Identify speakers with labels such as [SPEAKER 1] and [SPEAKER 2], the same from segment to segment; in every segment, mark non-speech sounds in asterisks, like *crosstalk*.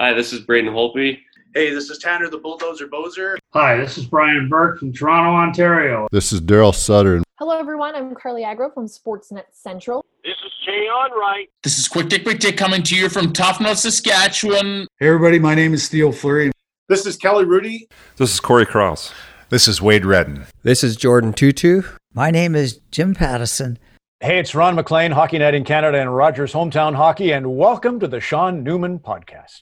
[SPEAKER 1] Hi, this is Braden Holtby.
[SPEAKER 2] Hey, this is Tanner the Bulldozer Bozer.
[SPEAKER 3] Hi, this is Brian Burke from Toronto, Ontario.
[SPEAKER 4] This is Daryl Sutter.
[SPEAKER 5] Hello, everyone. I'm Carly Agro from Sportsnet Central.
[SPEAKER 6] This is Jay Onrait.
[SPEAKER 7] This is Quick Dick Quick Dick coming to you from Tofnell, Saskatchewan.
[SPEAKER 8] Hey, everybody. My name is Theo Fleury.
[SPEAKER 2] This is Kelly Hrudey.
[SPEAKER 9] This is Corey Cross.
[SPEAKER 10] This is Wade Redden.
[SPEAKER 11] This is Jordan Tootoo.
[SPEAKER 12] My name is Jim Pattison.
[SPEAKER 13] Hey, it's Ron MacLean, Hockey Night in Canada and Rogers Hometown Hockey, and welcome to the Sean Newman Podcast.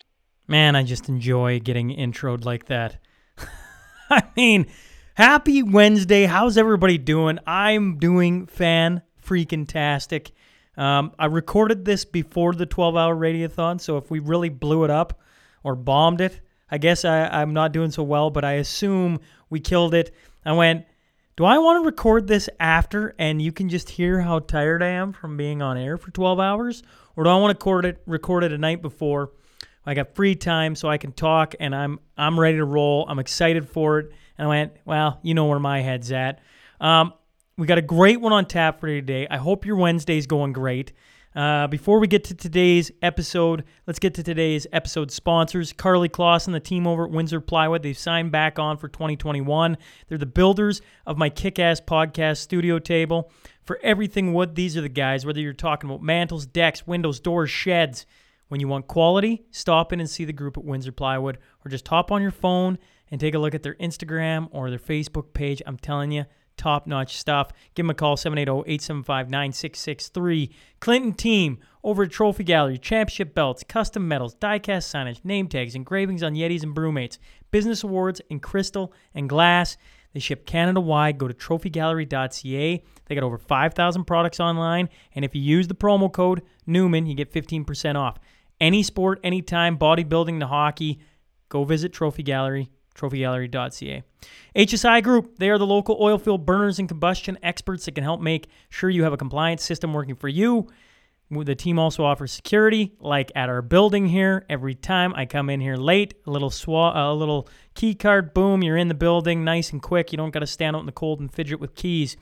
[SPEAKER 14] Man, I just enjoy getting introed like that. *laughs* I mean, happy Wednesday. How's everybody doing? I'm doing fan freaking tastic. Um, I recorded this before the 12 hour radiothon, so if we really blew it up or bombed it, I guess I, I'm not doing so well, but I assume we killed it. I went, do I want to record this after and you can just hear how tired I am from being on air for 12 hours? Or do I want to record it, record it a night before? I got free time so I can talk and I'm I'm ready to roll. I'm excited for it. And I went, well, you know where my head's at. Um, we got a great one on tap for today. I hope your Wednesday's going great. Uh, before we get to today's episode, let's get to today's episode sponsors. Carly Kloss and the team over at Windsor Plywood, they've signed back on for 2021. They're the builders of my kick ass podcast studio table. For everything wood, these are the guys, whether you're talking about mantles, decks, windows, doors, sheds. When you want quality, stop in and see the group at Windsor Plywood, or just hop on your phone and take a look at their Instagram or their Facebook page. I'm telling you, top notch stuff. Give them a call 780 875 9663. Clinton team over at Trophy Gallery, championship belts, custom medals, diecast signage, name tags, engravings on Yetis and BruMates, business awards in crystal and glass. They ship Canada wide. Go to trophygallery.ca. They got over 5,000 products online. And if you use the promo code Newman, you get 15% off. Any sport, anytime, bodybuilding to hockey, go visit Trophy Gallery, trophygallery.ca. HSI Group, they are the local oil field burners and combustion experts that can help make sure you have a compliance system working for you. The team also offers security, like at our building here. Every time I come in here late, a little swa- a little key card, boom, you're in the building, nice and quick. You don't got to stand out in the cold and fidget with keys.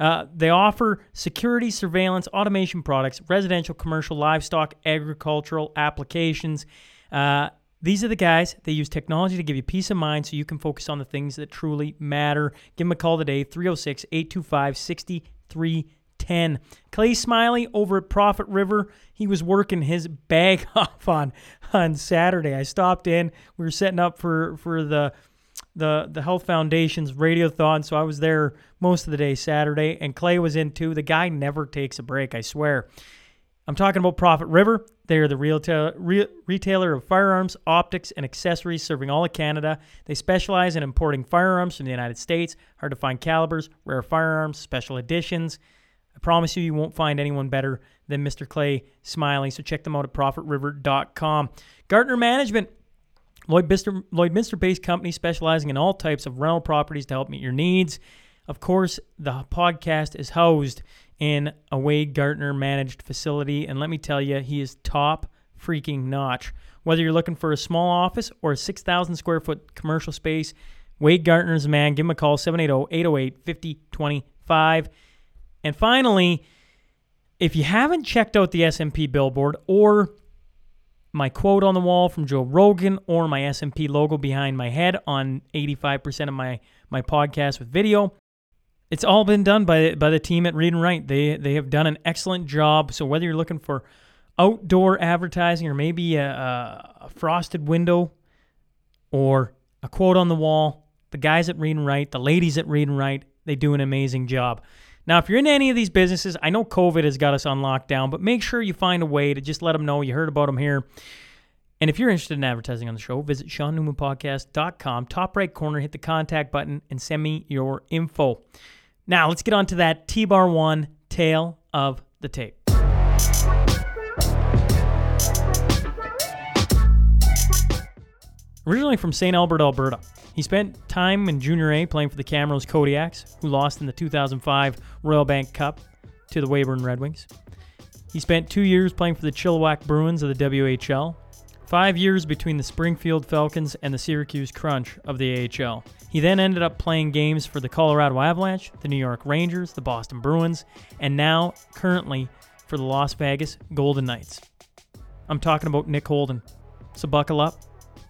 [SPEAKER 14] Uh, they offer security, surveillance, automation products, residential, commercial, livestock, agricultural applications. Uh, these are the guys. They use technology to give you peace of mind so you can focus on the things that truly matter. Give them a call today, 306 825 6310. Clay Smiley over at Profit River, he was working his bag *laughs* off on, on Saturday. I stopped in. We were setting up for, for the the the Health Foundation's radiothon, so I was there most of the day Saturday, and Clay was in too. The guy never takes a break, I swear. I'm talking about Profit River. They are the retail, re, retailer of firearms, optics, and accessories serving all of Canada. They specialize in importing firearms from the United States, hard to find calibers, rare firearms, special editions. I promise you, you won't find anyone better than Mr. Clay Smiley. So check them out at profitriver.com. Gartner Management Lloydminster, Lloydminster based company specializing in all types of rental properties to help meet your needs. Of course, the podcast is housed in a Wade Gartner managed facility, and let me tell you, he is top freaking notch. Whether you're looking for a small office or a 6,000 square foot commercial space, Wade Gartner's the man. Give him a call 780 808 5025. And finally, if you haven't checked out the SMP billboard or my quote on the wall from Joe Rogan or my SMP logo behind my head on 85% of my, my podcast with video. It's all been done by, by the team at Read and Write. They, they have done an excellent job. So whether you're looking for outdoor advertising or maybe a, a frosted window or a quote on the wall, the guys at Read and Write, the ladies at Read and Write, they do an amazing job. Now, if you're in any of these businesses, I know COVID has got us on lockdown, but make sure you find a way to just let them know you heard about them here. And if you're interested in advertising on the show, visit SeanNewmanPodcast.com. Top right corner, hit the contact button and send me your info. Now, let's get on to that T Bar 1 tale of the tape. Originally from St. Albert, Alberta, he spent time in Junior A playing for the Camrose Kodiaks, who lost in the 2005 Royal Bank Cup to the Weyburn Red Wings. He spent two years playing for the Chilliwack Bruins of the WHL, five years between the Springfield Falcons and the Syracuse Crunch of the AHL. He then ended up playing games for the Colorado Avalanche, the New York Rangers, the Boston Bruins, and now currently for the Las Vegas Golden Knights. I'm talking about Nick Holden. So buckle up.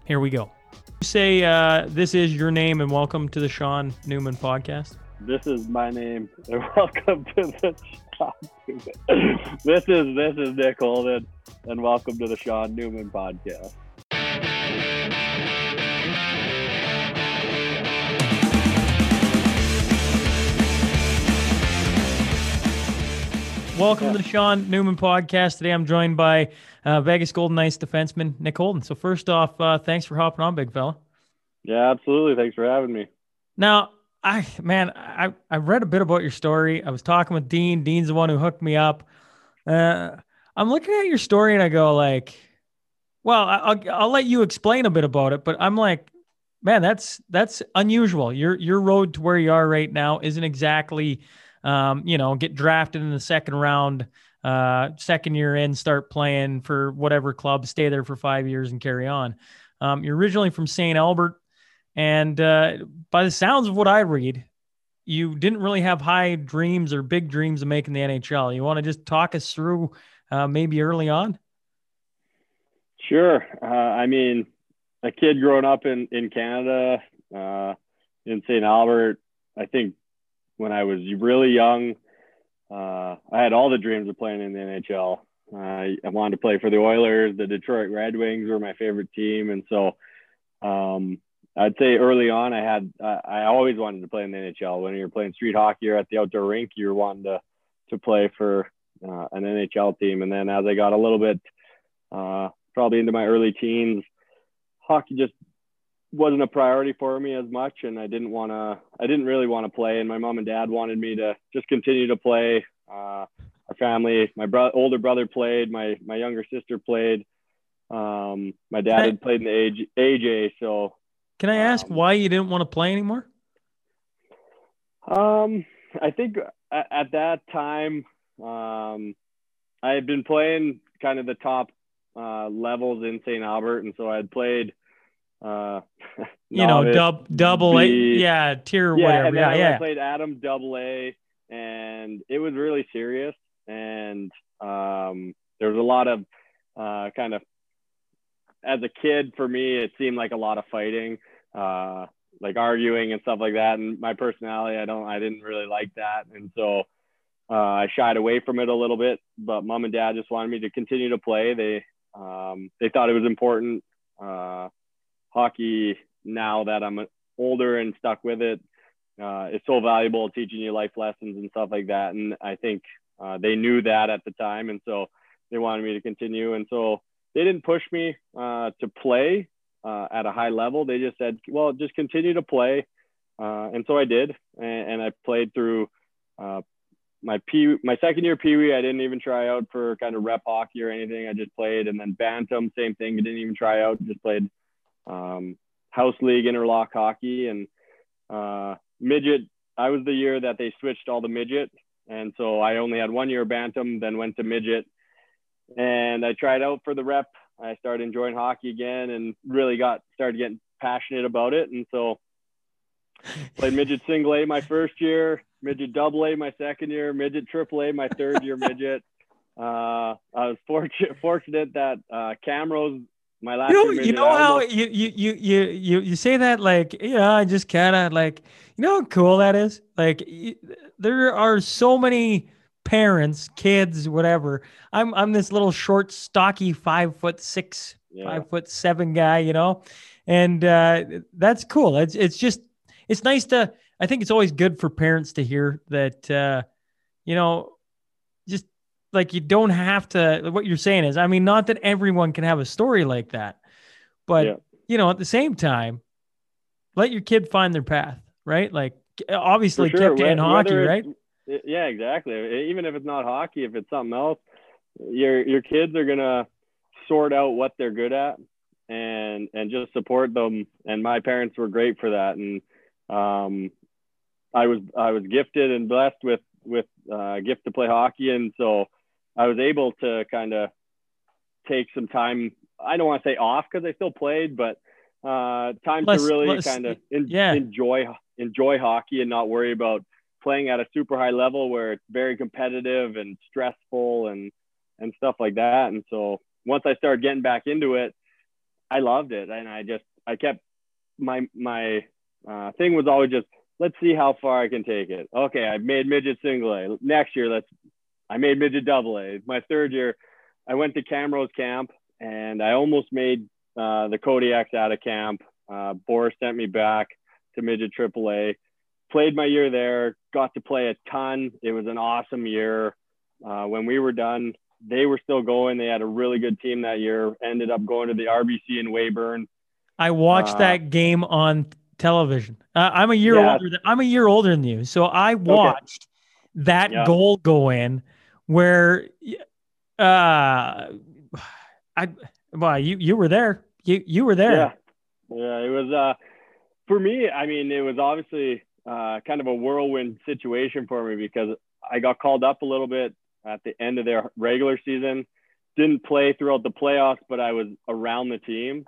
[SPEAKER 14] Here we go. Say uh, this is your name and welcome to the Sean Newman podcast.
[SPEAKER 1] This is my name, and *laughs* welcome to the Sean Newman. *laughs* This is this is Nick Holden, and welcome to the Sean Newman podcast.
[SPEAKER 14] Welcome to the Sean Newman podcast. Today I'm joined by uh, Vegas Golden Knights defenseman Nick Holden. So first off, uh, thanks for hopping on, big fella.
[SPEAKER 1] Yeah, absolutely. Thanks for having me.
[SPEAKER 14] Now, I man, I I read a bit about your story. I was talking with Dean. Dean's the one who hooked me up. Uh, I'm looking at your story and I go like, well, I- I'll I'll let you explain a bit about it. But I'm like, man, that's that's unusual. Your your road to where you are right now isn't exactly, um, you know, get drafted in the second round, uh, second year in, start playing for whatever club, stay there for five years and carry on. Um, you're originally from St. Albert. And uh, by the sounds of what I read, you didn't really have high dreams or big dreams of making the NHL. You want to just talk us through uh, maybe early on?
[SPEAKER 1] Sure. Uh, I mean, a kid growing up in in Canada, uh, in St. Albert. I think when I was really young, uh, I had all the dreams of playing in the NHL. I I wanted to play for the Oilers. The Detroit Red Wings were my favorite team, and so um, I'd say early on, I had I always wanted to play in the NHL. When you're playing street hockey or at the outdoor rink, you're wanting to to play for uh, an NHL team. And then as I got a little bit, uh, probably into my early teens, hockey just wasn't a priority for me as much, and I didn't want to. I didn't really want to play. And my mom and dad wanted me to just continue to play. Uh, our family, my bro- older brother played, my my younger sister played. Um, my dad
[SPEAKER 14] Hey.
[SPEAKER 1] had played in the AJ, AJ so
[SPEAKER 14] Can I ask
[SPEAKER 1] Um,
[SPEAKER 14] why you didn't want to play anymore?
[SPEAKER 1] Um, I think at, at that time, um, I had been playing kind of the top uh, levels in St. Albert, and so I had played. Uh, *laughs*
[SPEAKER 14] You know, dub, double A,
[SPEAKER 1] B.
[SPEAKER 14] yeah, tier,
[SPEAKER 1] yeah,
[SPEAKER 14] whatever.
[SPEAKER 1] and then
[SPEAKER 14] Yeah,
[SPEAKER 1] I
[SPEAKER 14] yeah.
[SPEAKER 1] played Atom Double A, and it was really serious. And um, there was a lot of uh, kind of, as a kid, for me, it seemed like a lot of fighting, uh, like arguing and stuff like that. And my personality, I don't, I didn't really like that, and so uh, I shied away from it a little bit. But mom and dad just wanted me to continue to play. They, um, they thought it was important. Uh, hockey now that I'm older and stuck with it uh, is so valuable teaching you life lessons and stuff like that. And I think uh, they knew that at the time. And so they wanted me to continue. And so they didn't push me uh, to play uh, at a high level. They just said, well, just continue to play. Uh, and so I did. And, and I played through uh, my P, my second year Pee Wee. I didn't even try out for kind of rep hockey or anything. I just played. And then Bantam, same thing. I didn't even try out, just played um, house league interlock hockey and uh, midget. I was the year that they switched all the midget, and so I only had one year bantam, then went to midget, and I tried out for the rep. I started enjoying hockey again, and really got started getting passionate about it, and so played midget single A my first year, midget double A my second year, midget triple A my third year midget. Uh, I was fortunate fortunate that uh, Camrose my last
[SPEAKER 14] You know, you know how
[SPEAKER 1] almost-
[SPEAKER 14] you, you you you you you say that like yeah, I just kind of like you know how cool that is. Like y- there are so many parents, kids, whatever. I'm I'm this little short, stocky, five foot six,
[SPEAKER 1] yeah.
[SPEAKER 14] five foot seven guy, you know, and uh, that's cool. It's it's just it's nice to. I think it's always good for parents to hear that. Uh, you know, like you don't have to. What you're saying is, I mean, not that everyone can have a story like that, but
[SPEAKER 1] Yeah.
[SPEAKER 14] you know, at the same time, let your kid find their path, right? Like obviously
[SPEAKER 1] sure.
[SPEAKER 14] kept in hockey, right?
[SPEAKER 1] Yeah, exactly. Even if it's not hockey, if it's something else, your your kids are gonna sort out what they're good at and and just support them. And my parents were great for that. And um, I was I was gifted and blessed with with uh, a gift to play hockey, and so I was able to kind of take some time. I don't want to say off because I still played, but uh, time to really kind of en-
[SPEAKER 14] yeah.
[SPEAKER 1] enjoy enjoy hockey and not worry about playing at a super high level where it's very competitive and stressful and and stuff like that. And so once I started getting back into it, I loved it, and I just I kept my my uh, thing was always just let's see how far I can take it. Okay, I made midget single A. Next year, let's I made midget double A. My third year, I went to Camrose camp and I almost made uh, the Kodiaks out of camp. Uh, Boris sent me back to midget triple A. Played my year there. Got to play a ton. It was an awesome year. Uh, when we were done, they were still going. They had a really good team that year. Ended up going to the RBC in Weyburn.
[SPEAKER 14] I watched
[SPEAKER 1] Uh,
[SPEAKER 14] that game on television. Uh, I'm a year
[SPEAKER 1] Yeah.
[SPEAKER 14] older. Than, I'm a year older than you, so I watched that
[SPEAKER 1] Yeah.
[SPEAKER 14] goal go in where, uh, I well, you you were there. You you were there.
[SPEAKER 1] Yeah. Yeah, it was uh for me, I mean, it was obviously uh kind of a whirlwind situation for me because I got called up a little bit at the end of their regular season. Didn't play throughout the playoffs, but I was around the team.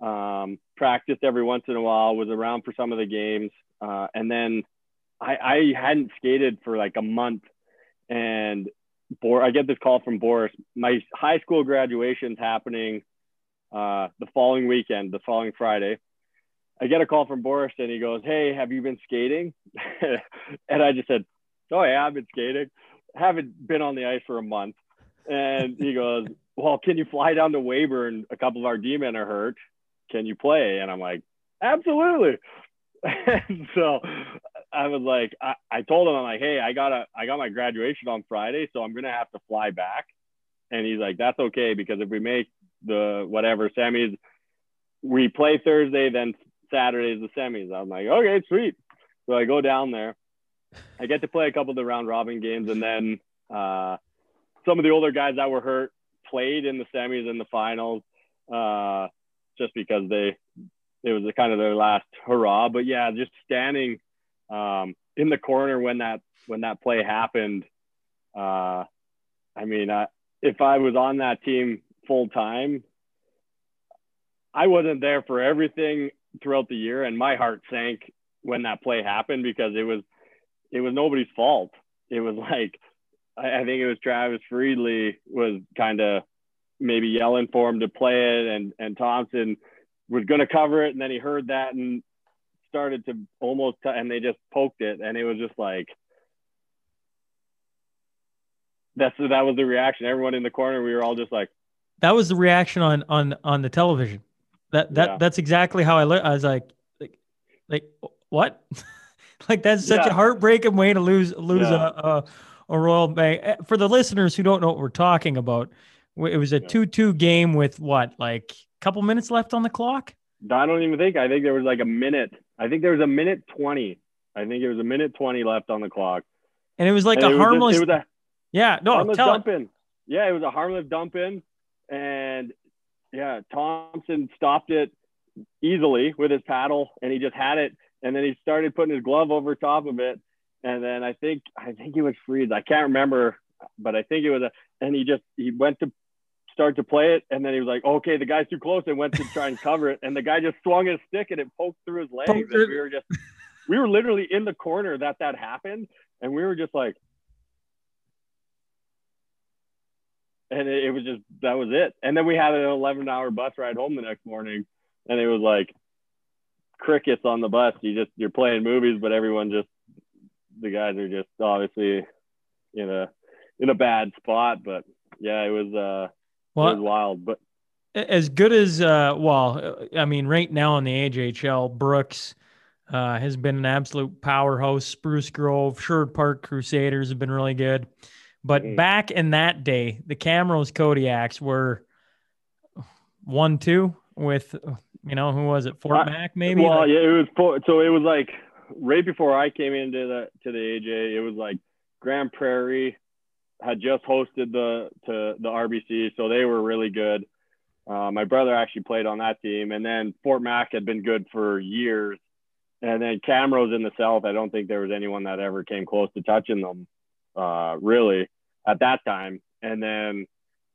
[SPEAKER 1] Um, practiced every once in a while, was around for some of the games. Uh, and then I, I hadn't skated for like a month and Bor- I get this call from Boris. My high school graduation's happening uh, the following weekend, the following Friday. I get a call from Boris and he goes, Hey, have you been skating? *laughs* and I just said, Oh, yeah, I've been skating. Haven't been on the ice for a month. And he goes, Well, can you fly down to Weyburn? A couple of our D men are hurt. Can you play? And I'm like, Absolutely. *laughs* and so I was like, I, I told him, I'm like, Hey, I got a, I got my graduation on Friday, so I'm to have to fly back. And he's like, That's okay because if we make the whatever semis, we play Thursday, then Saturday is the semis. I'm like, okay, sweet. So I go down there. I get to play a couple of the round robin games, and then uh, some of the older guys that were hurt played in the semis and the finals, uh, just because they it was kind of their last hurrah. But yeah, just standing um, in the corner when that when that play happened. Uh, I mean, I, if I was on that team full time, I wasn't there for everything throughout the year, and my heart sank when that play happened because it was it was nobody's fault. It was like I, I think it was Travis Friedley was kind of maybe yelling for him to play it, and and Thompson was going to cover it, and then he heard that and started to almost t- and they just poked it, and it was just like that's that was the reaction. Everyone in the corner, we were all just like.
[SPEAKER 14] That was the reaction on on on the television. That that
[SPEAKER 1] Yeah.
[SPEAKER 14] that's exactly how I look. I was like, like, like what? *laughs* like that's such
[SPEAKER 1] Yeah.
[SPEAKER 14] a heartbreaking way to lose lose
[SPEAKER 1] Yeah.
[SPEAKER 14] a, a a Royal Bank. Eh, For the listeners who don't know what we're talking about, it was a two two game with what like a couple minutes left on the clock.
[SPEAKER 1] I don't even think. I think there was like a minute. I think there was a minute twenty. I think it was a minute twenty left on the clock.
[SPEAKER 14] And it was like
[SPEAKER 1] And
[SPEAKER 14] a
[SPEAKER 1] it was just- it a
[SPEAKER 14] yeah, no,
[SPEAKER 1] harmless
[SPEAKER 14] tell it.
[SPEAKER 1] dump in. Yeah, it was a harmless dump in, and yeah, Thompson stopped it easily with his paddle, and he just had it, and then he started putting his glove over top of it, and then I think I think he was Freeze. I can't remember, but I think it was a, and he just he went to start to play it, and then he was like, okay, the guy's too close, and went to try and cover it, and the guy just swung his stick, and it poked through his legs,
[SPEAKER 14] Poked
[SPEAKER 1] and we were just we were literally in the corner that that happened, and we were just like. and it, it was just that was it. And then we had an 11 hour bus ride home the next morning, and it was like crickets on the bus. You just you're playing movies, but everyone just the guys are just obviously in a in a bad spot. But yeah, it was uh it was
[SPEAKER 14] Well,
[SPEAKER 1] wild. But
[SPEAKER 14] as good as uh well i mean right now in the ajhl brooks uh has been an absolute powerhouse spruce grove sherwood park crusaders have been really good but
[SPEAKER 1] Mhm.
[SPEAKER 14] back in that day the camrose kodiaks were one two with you know who was it fort
[SPEAKER 1] Uh,
[SPEAKER 14] mac maybe
[SPEAKER 1] well,
[SPEAKER 14] Like-
[SPEAKER 1] yeah, it was so it was like right before I came into the to the AJ, it was like Grande Prairie had just hosted the to the RBC, so they were really good. Uh, my brother actually played on that team, and then Fort Mac had been good for years, and then Camrose in the South. I don't think there was anyone that ever came close to touching them, uh, really, at that time. And then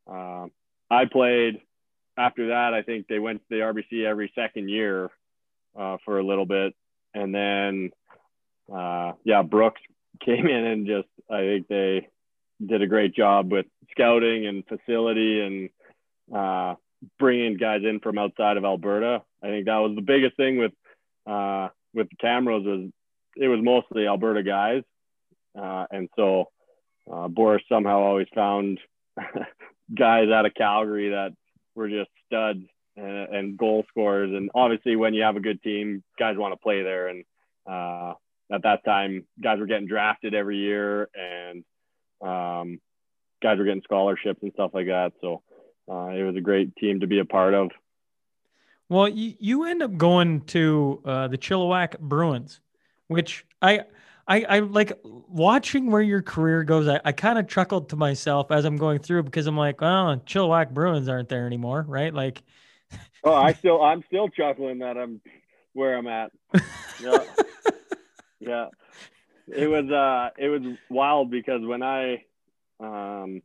[SPEAKER 1] uh, I played after that. I think they went to the RBC every second year uh, for a little bit, and then uh, yeah, Brooks *laughs* came in and just I think they did a great job with scouting and facility and uh, bringing guys in from outside of Alberta. I think that was the biggest thing with uh, with the Camrose was it was mostly Alberta guys, uh, and so uh, Boris somehow always found *laughs* guys out of Calgary that were just studs and, and, goal scorers. And obviously, when you have a good team, guys want to play there. And uh, at that time, guys were getting drafted every year, and um, guys were getting scholarships and stuff like that. So uh, it was a great team to be a part of.
[SPEAKER 14] Well, you, you end up going to uh, the Chilliwack Bruins, which I I, I like watching where your career goes. I, I kind of chuckled to myself as I'm going through because I'm like, oh, Chilliwack Bruins aren't there anymore, right? Like, *laughs*
[SPEAKER 1] oh, I still, I'm still chuckling that I'm where I'm at. *laughs* Yeah, yeah. It was, uh, it was wild because when I, um,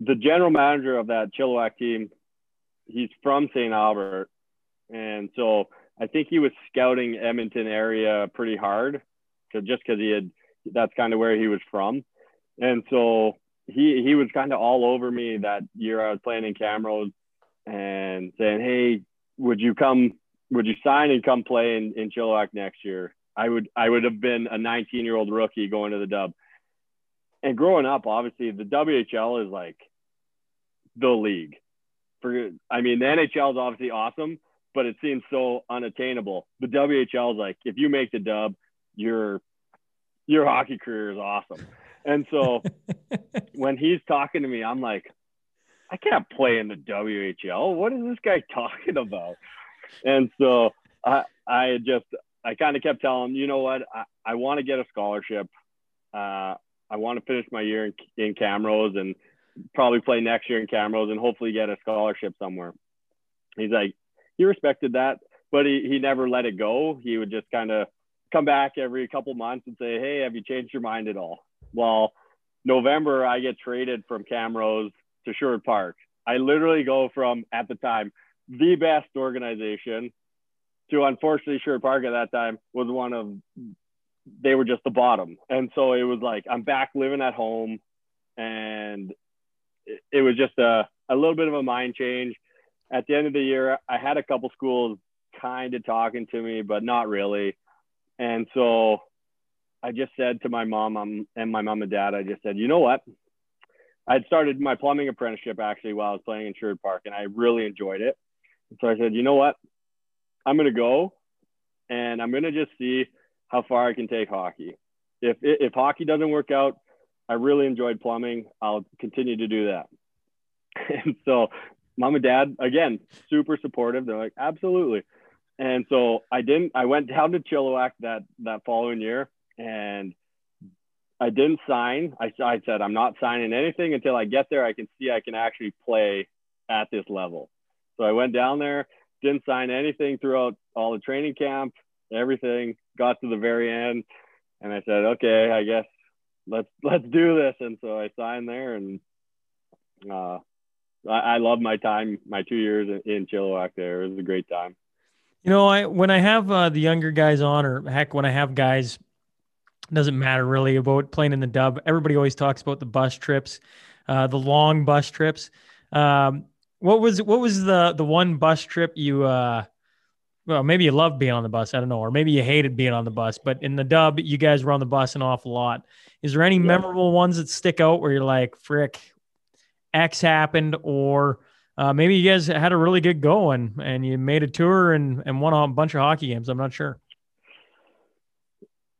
[SPEAKER 1] the general manager of that Chilliwack team, he's from St. Albert, and so I think he was scouting Edmonton area pretty hard just because he had that's kind of where he was from, and so he he was kind of all over me that year I was playing in Camrose and saying, "Hey, would you come? Would you sign and come play in in Chilliwack next year?" I would I would have been a 19 year old rookie going to the Dub. And growing up, obviously the WHL is like the league. For I mean, the NHL is obviously awesome, but it seems so unattainable. The WHL is like if you make the Dub, your your hockey career is awesome. And so *laughs* when he's talking to me, I'm like, I can't play in the WHL. What is this guy *laughs* talking about? And so I I just I kind of kept telling him, you know what, I, I want to get a scholarship. Uh, I want to finish my year in, in Camrose and probably play next year in Camrose and hopefully get a scholarship somewhere. He's like, he respected that, but he, he never let it go. He would just kind of come back every couple months and say, Hey, have you changed your mind at all? Well, November, I get traded from Camrose to Sherwood Park. I literally go from, at the time, the best organization to unfortunately Sherwood Park at that time was one of, they were just the bottom. And so it was like, I'm back living at home and it, it was just a, a little bit of a mind change. At the end of the year, I had a couple schools kind of talking to me, but not really. And so I just said to my mom um, and my mom and dad, I just said, you know what? I had started my plumbing apprenticeship actually while I was playing in Sherwood Park, and I really enjoyed it. So I said, you know what? I'm going to go and I'm going to just see how far I can take hockey. If, if hockey doesn't work out, I really enjoyed plumbing. I'll continue to do that. *laughs* And so mom and dad, again, super supportive. They're like, absolutely. And so I didn't, I went down to Chilliwack that, that following year and I didn't sign. I, I said, I'm not signing anything until I get there. I can see I can actually play at this level. So I went down there, didn't sign anything throughout all the training camp, everything got to the very end. And I said, okay, I guess let's, *laughs* let's do this. And so I signed there and, uh, I, I love my time, my two years in, in Chilliwack there. It was a great time.
[SPEAKER 14] You know, I when I have uh, the younger guys on, or heck, when I have guys, doesn't matter really about playing in the dub. Everybody always talks about the bus trips, uh, the long bus trips. Um, what was what was the the one bus trip you? Uh, well, maybe you loved being on the bus. I don't know, or maybe you hated being on the bus. But in the dub, you guys were on the bus an awful lot. Is there any yeah. memorable ones that stick out where you're like, "Frick, X happened," or uh, maybe you guys had a really good go and, and you made a tour and, and won a bunch of hockey games. I'm not sure.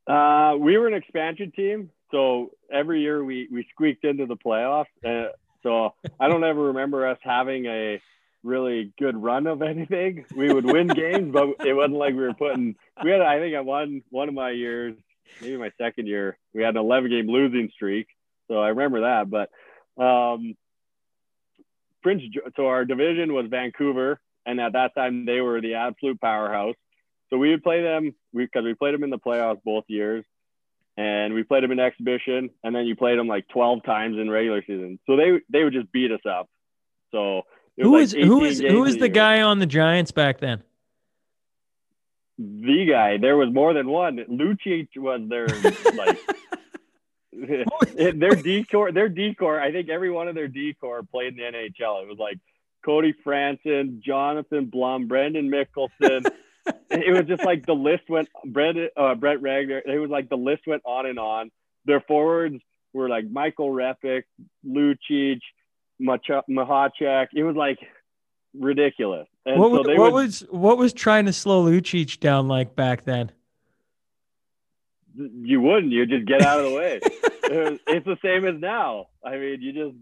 [SPEAKER 1] Uh, we were an expansion team. So every year we, we squeaked into the playoffs. Uh, so I don't ever remember us having a really good run of anything. We would win games, but it wasn't like we were putting, we had, I think I won one of my years, maybe my second year, we had an 11 game losing streak. So I remember that, but, um, Prince. So our division was Vancouver, and at that time they were the absolute powerhouse. So we would play them because we, we played them in the playoffs both years, and we played them in exhibition, and then you played them like 12 times in regular season. So they they would just beat us up. So
[SPEAKER 14] who is like who is who is the guy on the Giants back then?
[SPEAKER 1] The guy. There was more than one. Lucic was their like *laughs* *laughs* their D corps, their D corps. I think every one of their D corps played in the NHL. It was like Cody Franson, Jonathan Blum, Brendan Mikkelson. *laughs* it was just like the list went. Brett uh, Brett Regner. It was like the list went on and on. Their forwards were like Michael Repik, Lucic, Machacek. It was like ridiculous. And
[SPEAKER 14] what,
[SPEAKER 1] so
[SPEAKER 14] was,
[SPEAKER 1] they
[SPEAKER 14] what
[SPEAKER 1] would,
[SPEAKER 14] was what was trying to slow Lucic down like back then?
[SPEAKER 1] you wouldn't. You just get out of the way. *laughs* it was, it's the same as now. I mean, you just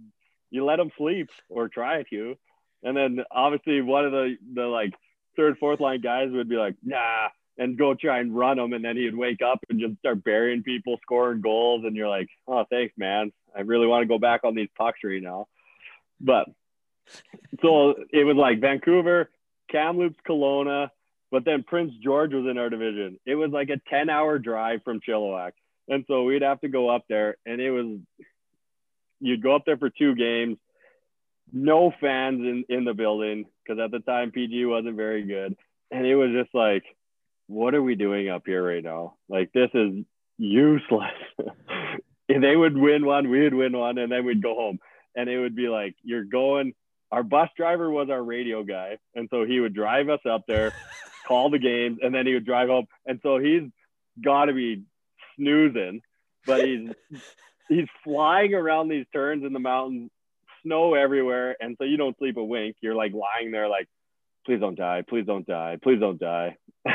[SPEAKER 1] you let them sleep or try it to, and then obviously one of the the like third fourth line guys would be like nah and go try and run him. and then he'd wake up and just start burying people, scoring goals, and you're like, oh thanks man, I really want to go back on these pucks right now, but so it was like Vancouver, Kamloops, Kelowna. But then Prince George was in our division. It was like a 10 hour drive from Chilliwack. And so we'd have to go up there, and it was you'd go up there for two games, no fans in, in the building because at the time PG wasn't very good. And it was just like, what are we doing up here right now? Like, this is useless. *laughs* and they would win one, we would win one, and then we'd go home. And it would be like, you're going, our bus driver was our radio guy. And so he would drive us up there, *laughs* call the games, and then he would drive home. And so he's got to be snoozing, but he's he's flying around these turns in the mountains, snow everywhere, and so you don't sleep a wink. You're like lying there, like, please don't die, please don't die, please don't die. *laughs*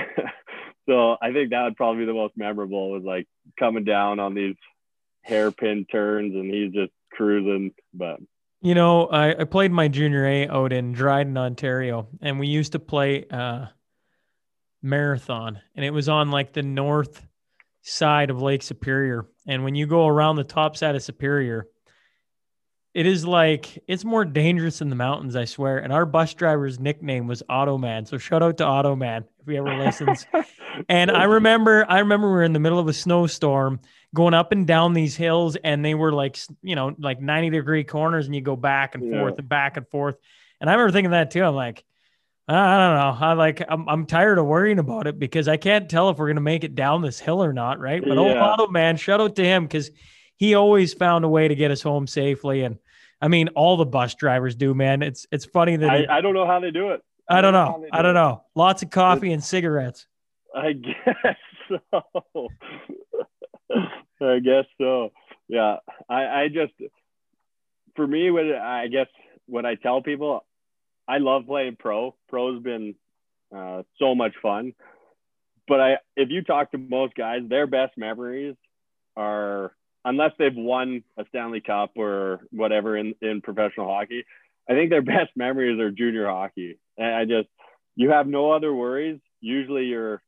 [SPEAKER 1] so I think that would probably be the most memorable was like coming down on these hairpin turns, and he's just cruising. But
[SPEAKER 14] You know, I, I played my junior A out in Dryden, Ontario, and we used to play uh, marathon, and it was on like the north side of Lake Superior. And when you go around the top side of Superior, it is like it's more dangerous in the mountains, I swear. And our bus driver's nickname was Automan. So shout out to Automan if he ever listens. *laughs* and I remember, I remember we were in the middle of a snowstorm going up and down these hills, and they were like, you know, like 90 degree corners, and you go back and
[SPEAKER 1] Yeah.
[SPEAKER 14] forth and back and forth. And I remember thinking that too. I'm like, I don't know. I like I'm I'm tired of worrying about it because I can't tell if we're gonna make it down this hill or not, right? But old Auto man, shout out to him because he always found a way to get us home safely. And I mean, all the bus drivers do, man. It's it's funny that
[SPEAKER 1] I,
[SPEAKER 14] it-
[SPEAKER 1] I don't know how they do it.
[SPEAKER 14] I don't know. I
[SPEAKER 1] do
[SPEAKER 14] don't know. Lots of coffee and cigarettes.
[SPEAKER 1] I guess *laughs* so. I guess so. Yeah. I, I just, for me, when I guess when I tell people, I love playing pro. Pro's been uh, so much fun. But I, if you talk to most guys, their best memories are unless they've won a Stanley Cup or whatever in, in professional hockey. I think their *laughs* best memories are junior hockey. And I just, you have no other worries. Usually you're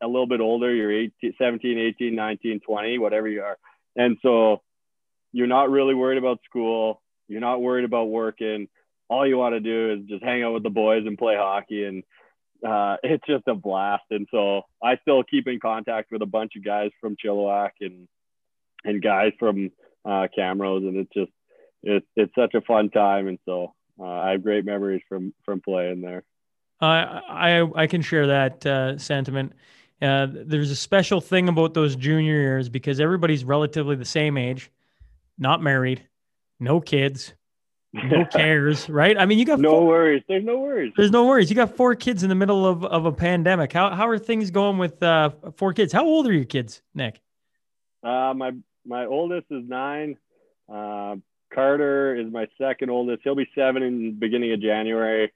[SPEAKER 1] a little bit older, you're 18, 17, 18, 19, 20, whatever you are. And so you're not really worried about school. You're not worried about working. All you want to do is just hang out with the boys and play hockey. And uh, *laughs* it's just a blast. And so I still keep in contact with a bunch of guys from Chilliwack and, and guys from uh, Camrose. And it's just, it's, it's such a fun time. And so uh, I have great memories from, from playing there.
[SPEAKER 14] I I I can share that uh, sentiment. Uh, there's a special thing about those junior years because everybody's relatively the same age, not married, no kids, no *laughs* cares, right? I mean, you got
[SPEAKER 1] no
[SPEAKER 14] four,
[SPEAKER 1] worries. There's no worries.
[SPEAKER 14] there's no worries. You got four kids in the middle of, of a pandemic. How how are things going with uh, four kids? How old are your kids, Nick?
[SPEAKER 1] Uh, my my oldest is nine. Uh, Carter is my second oldest. He'll be seven in the beginning of January.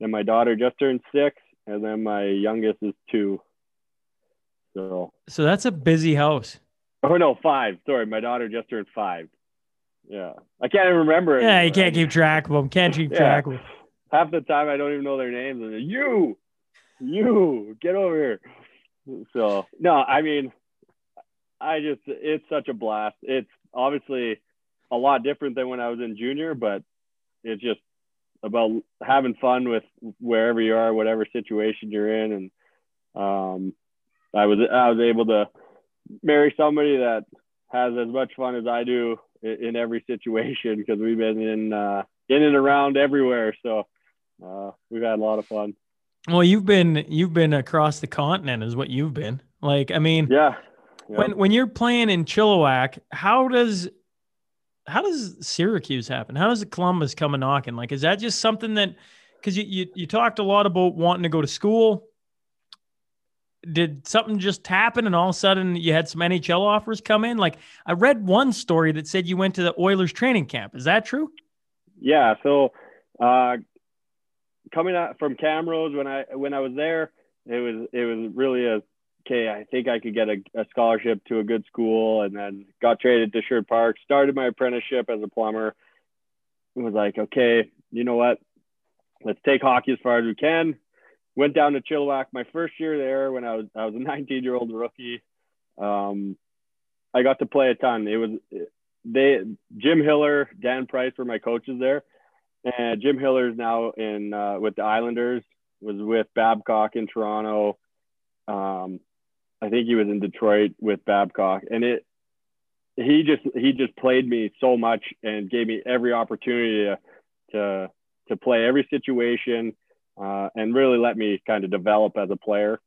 [SPEAKER 1] Then my daughter just turned six, and then my youngest is two. So,
[SPEAKER 14] So that's a busy house.
[SPEAKER 1] oh no, five. Sorry, my daughter just turned five. Yeah, I can't even remember.
[SPEAKER 14] Yeah, you can't keep track of them. Can't keep
[SPEAKER 1] Yeah.
[SPEAKER 14] track of them.
[SPEAKER 1] half the time I don't even know their names. They're, you, you, get over here. So no, I mean, I just it's such a blast. It's obviously a lot different than when I was in junior, but it's just about having fun with wherever you are, whatever situation you're in, and um, I was I was able to marry somebody that has as much fun as I do in, in every situation because we've been in uh, in and around everywhere. So uh, we've had a lot of fun.
[SPEAKER 14] Well, you've been you've been across the continent, is what you've been. Like, I mean,
[SPEAKER 1] Yeah. Yeah.
[SPEAKER 14] when when you're playing in Chilliwack, how does how does Syracuse happen? How does the Columbus come a knocking? Like, is that just something that because you, you you talked a lot about wanting to go to school? Did something just happen and all of a sudden you had some NHL offers come in? Like I read one story that said you went to the Oilers training camp. Is that true?
[SPEAKER 1] Yeah. So uh, coming out from Camrose when I when I was there, it was it was really a okay. I think I could get a, a scholarship to a good school, and then got traded to Sherwood Park. Started my apprenticeship as a plumber. It was like, okay, you know what? Let's take hockey as far as we can. Went down to Chilliwack my first year there when I was I was a *laughs* 19 year old rookie. Um, I got to play a ton. It was they Jim Hiller, Dan Price were my coaches there, and Jim Hiller is now in uh, with the Islanders. Was with Babcock in Toronto. Um, I think he was in Detroit with Babcock, and it he just he just played me so much and gave me every opportunity to to, to play every situation uh, and really let me kind of develop as a player.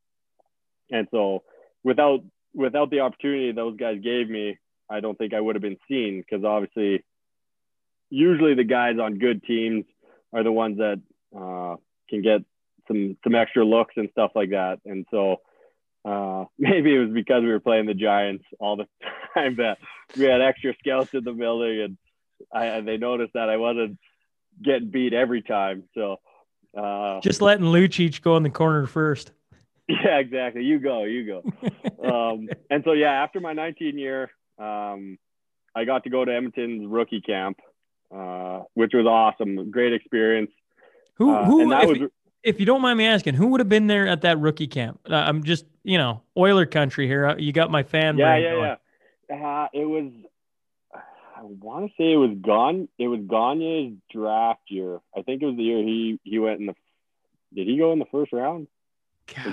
[SPEAKER 1] And so without without the opportunity those guys gave me, I don't think I would have been seen because obviously, usually the guys on good teams are the ones that uh, can get some some extra looks and stuff like that. And so uh, *laughs* maybe it was because we were playing the Giants all the *laughs* time that we had extra scouts in the building, and I they noticed that I wasn't getting beat every time. So uh,
[SPEAKER 14] Just letting Lucic go in the corner first. *laughs*
[SPEAKER 1] yeah, exactly. You go, you go. um, and so yeah, after my 19 year, um, I got to go to Edmonton's rookie camp, uh, which was awesome. Great experience.
[SPEAKER 14] Who
[SPEAKER 1] Uh,
[SPEAKER 14] who
[SPEAKER 1] and that
[SPEAKER 14] if,
[SPEAKER 1] was
[SPEAKER 14] if you don't mind me asking, who would have been there at that rookie camp? Uh, I'm just you know Oiler country here. Uh, You got my fan.
[SPEAKER 1] yeah, yeah,
[SPEAKER 14] going.
[SPEAKER 1] yeah. Uh, it was. I want to say it was gone. It was Gagner's draft year. I think it was the year he he went in the. Did he go in the first round?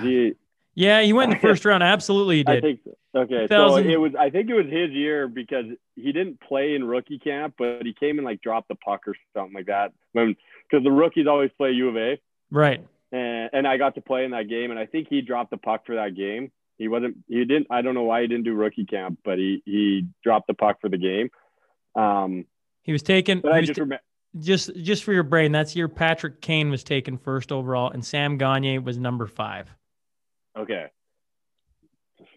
[SPEAKER 1] He?
[SPEAKER 14] Yeah, he went in the *laughs* first round. Absolutely, he
[SPEAKER 1] I think so. Okay,
[SPEAKER 14] 2000
[SPEAKER 1] so it was. I think it was his year because he didn't play in rookie camp, but he came and like dropped the puck or something like that. When because the rookies always play U of A,
[SPEAKER 14] right.
[SPEAKER 1] and and I got to play in that game, and I think he dropped the puck for that game. He wasn't. He didn't. I don't know why he didn't do rookie camp, but he he dropped the puck for the game. Um,
[SPEAKER 14] He was taken.
[SPEAKER 1] but I just remember.
[SPEAKER 14] just just for your brain, that's year Patrick Kane was taken first overall, and Sam Gagner was number five.
[SPEAKER 1] Okay.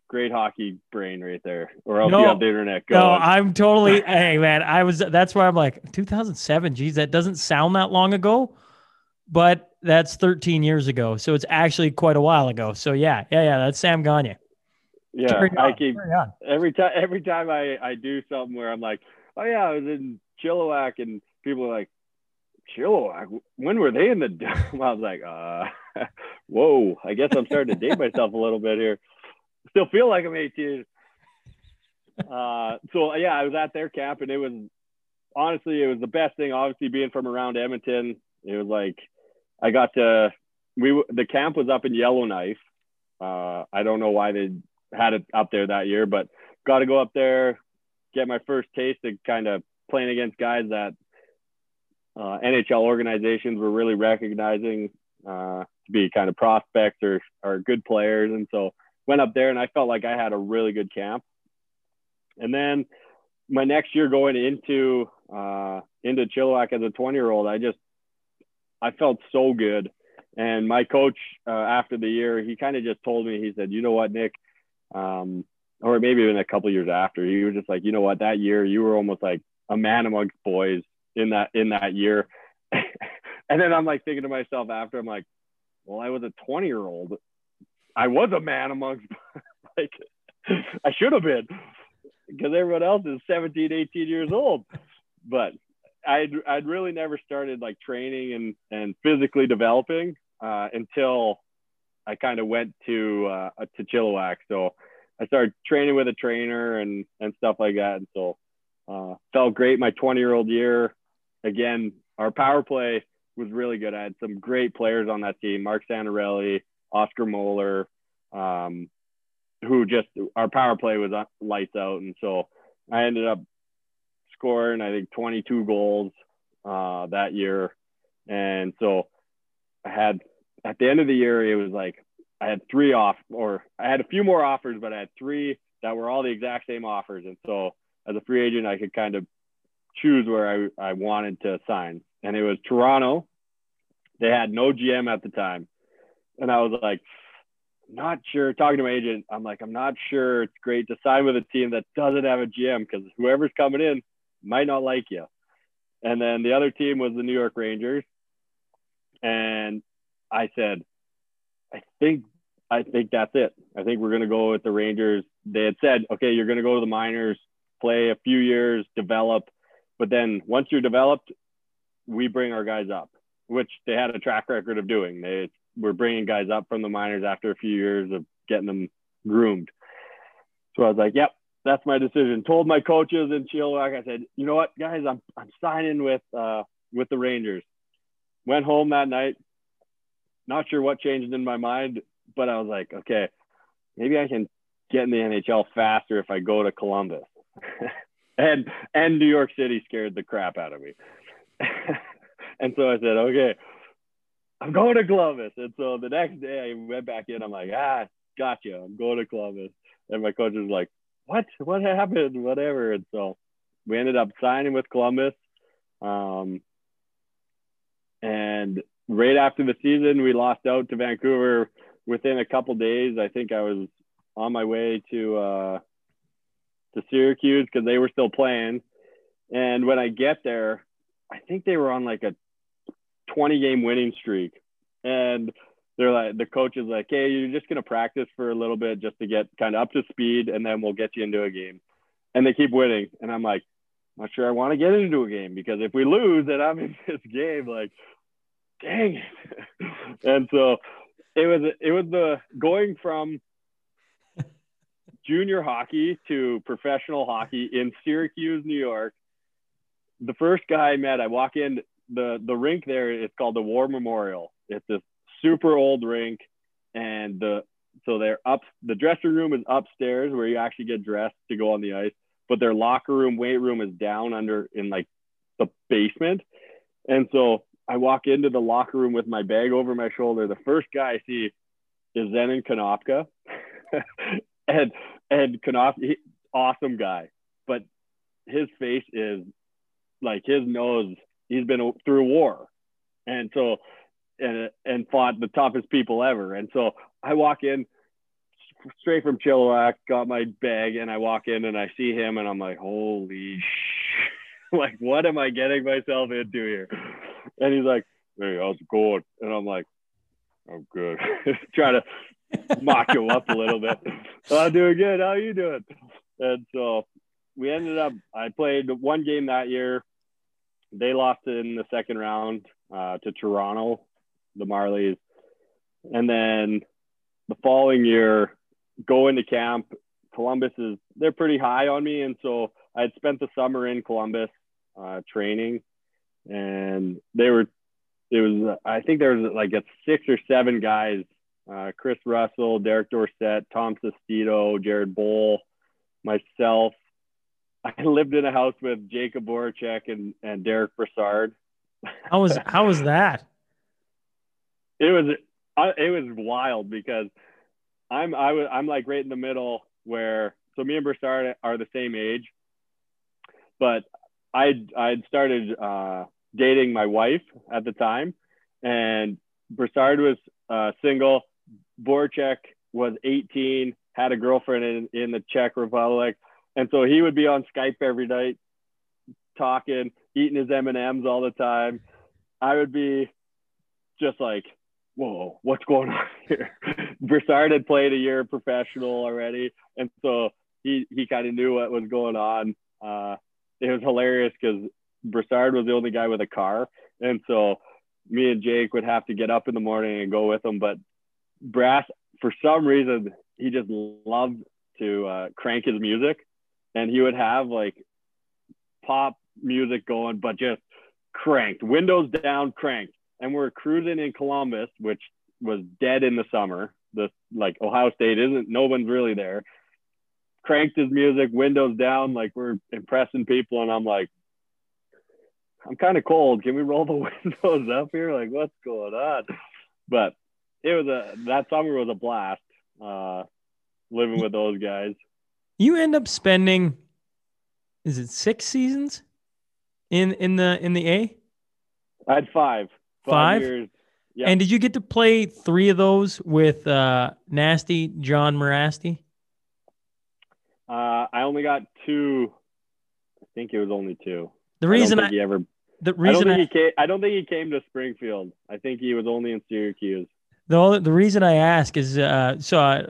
[SPEAKER 1] Great hockey brain right there, or else
[SPEAKER 14] No.
[SPEAKER 1] you have the internet
[SPEAKER 14] No,
[SPEAKER 1] going.
[SPEAKER 14] I'm totally. *laughs* hey, man, I was. That's why I'm like 2007. Geez, that doesn't sound that long ago, but that's 13 years ago. So it's actually quite a while ago. So yeah, yeah, yeah. That's Sam Gagner.
[SPEAKER 1] yeah, I keep every time every time I I do something where I'm like, oh yeah, I was in Chilliwack, and people are like, Chilliwack, when were they in the? *laughs* dome?" I was like, uh, *laughs* whoa, I guess I'm starting to date *laughs* myself a little bit here. Still feel like I'm 18. Uh, so yeah, I was at their camp, and it was honestly, it was the best thing. Obviously, being from around Edmonton, it was like I got to. We the camp was up in Yellowknife. Uh, I don't know why they had it up there that year, but got to go up there, get my first taste of kind of playing against guys that uh, NHL organizations were really recognizing uh, to be kind of prospects or, or good players. And so went up there and I felt like I had a really good camp. And then my next year going into uh, into Chilliwack as a 20 year old, I just I felt so good. And my coach uh, after the year, he kind of just told me, he said, you know what, Nick, um, or maybe even a couple years after, he was just like, you know what, that year you were almost like a man amongst boys in that in that year. *laughs* and then I'm like thinking to myself after, I'm like, well, I was a 20 year old. I was a man amongst *laughs* like I should have been because everyone else is 17, 18 years old. But I'd I'd really never started like training and and physically developing uh, until I kind of went to uh, to Chilliwack. So I started training with a trainer and and stuff like that. And so uh, felt great. My 20 year old year, again, our power play was really good. I had some great players on that team: Mark Santorelli, Oscar Moeller, um, who just our power play was uh, lights out. And so I ended up scoring, I think, 22 goals uh, that year. And so I had at the end of the year, it was like I had three off, or I had a few more offers, but I had three that were all the exact same offers. And so as a free agent, I could kind of choose where I, I wanted to sign. And it was Toronto. They had no GM at the time. And I was like, not sure. Talking to my agent, I'm like, I'm not sure it's great to sign with a team that doesn't have a GM because whoever's coming in might not like you. And then the other team was the New York Rangers. And I said, I think I think that's it. I think we're gonna go with the Rangers. They had said, okay, you're gonna go to the minors, play a few years, develop, but then once you're developed, we bring our guys up, which they had a track record of doing. They were bringing guys up from the minors after a few years of getting them groomed. So I was like, yep, that's my decision. Told my coaches in Chilliwack, I said, you know what, guys, I'm I'm signing with uh with the Rangers. Went home that night. Not sure what changed in my mind, but I was like, okay, maybe I can get in the NHL faster if I go to Columbus. *laughs* and and New York City scared the crap out of me. *laughs* and so I said, okay, I'm going to Columbus. And so the next day I went back in. I'm like, ah, gotcha. I'm going to Columbus. And my coach was like, what? What happened? Whatever. And so we ended up signing with Columbus. Um, and right after the season, we lost out to Vancouver within a couple days. I think I was on my way to uh, to Syracuse because they were still playing. And when I get there, I think they were on like a 20 game winning streak. And they're like, the coach is like, hey, you're just going to practice for a little bit just to get kind of up to speed, and then we'll get you into a game. And they keep winning. And I'm like, I'm not sure I want to get into a game because if we lose and I'm in *laughs* this game, like, dang it. *laughs* and so it was, it was the going from junior hockey to professional hockey in Syracuse, New York. The first guy I met, I walk in the the rink there. It's called the War Memorial. It's this super old rink, and the so they're up. The dressing room is upstairs where you actually get dressed to go on the ice, but their locker room, weight room is down under in like the basement. And so I walk into the locker room with my bag over my shoulder. The first guy I see is Zenon Konopka. *laughs* and and Konopka, awesome guy, but his face is like his nose. He's been through war, and so and and fought the toughest people ever. And so I walk in straight from Chilliwack, got my bag, and I walk in and I see him, and I'm like, holy sh! *laughs* like, what am I getting myself into here? And he's like, hey, how's it going? And I'm like, I'm good. *laughs* Try to mock him up a little bit. *laughs* I'm doing good. How are you doing? And so we ended up, I played one game that year. They lost in the second round uh, to Toronto, the Marlies. And then the following year, go into camp. Columbus is, they're pretty high on me. And so I had spent the summer in Columbus uh, training. And they were, it was, I think there was like a six or seven guys uh, Chris Russell, Derek Dorsett, Tom Sestito, Jared Boll, myself. I lived in a house with Jakub Voracek and, and Derek Brassard.
[SPEAKER 14] How was how was that?
[SPEAKER 1] It was it was wild because I'm I was I'm like right in the middle where so me and Brassard are the same age, but I I'd started uh, dating my wife at the time, and Brassard was uh, single. Voracek was 18, had a girlfriend in, in the Czech Republic, and so he would be on Skype every night, talking, eating his M and M's all the time. I would be just like, "Whoa, what's going on *laughs* here?" Brassard had played a year professional already, and so he he kind of knew what was going on. Uh, it was hilarious because Brassard was the only guy with a car, and so me and Jake would have to get up in the morning and go with him. But Brass, for some reason, he just loved to uh, crank his music, and he would have like pop music going, but just cranked, windows down, cranked. And we're cruising in Columbus, which was dead in the summer. The like Ohio State isn't, no one's really there. Cranked his music, windows down, like we're impressing people, and I'm like, I'm kind of cold. Can we roll the *laughs* windows up here? Like, what's going on? But it was a that summer was a blast. Uh, living with those guys.
[SPEAKER 14] You end up spending, is it six seasons in in the in the A?
[SPEAKER 1] I had five.
[SPEAKER 14] Five?
[SPEAKER 1] years. Yeah.
[SPEAKER 14] And did you get to play three of those with uh, Nasty John Mirasty?
[SPEAKER 1] Uh, I only got two. I think it was only two.
[SPEAKER 14] The
[SPEAKER 1] I
[SPEAKER 14] reason I,
[SPEAKER 1] he ever.
[SPEAKER 14] the
[SPEAKER 1] I don't
[SPEAKER 14] reason I,
[SPEAKER 1] he came. I don't think he came to Springfield. I think he was only in Syracuse.
[SPEAKER 14] the only- the reason I ask is uh, so I,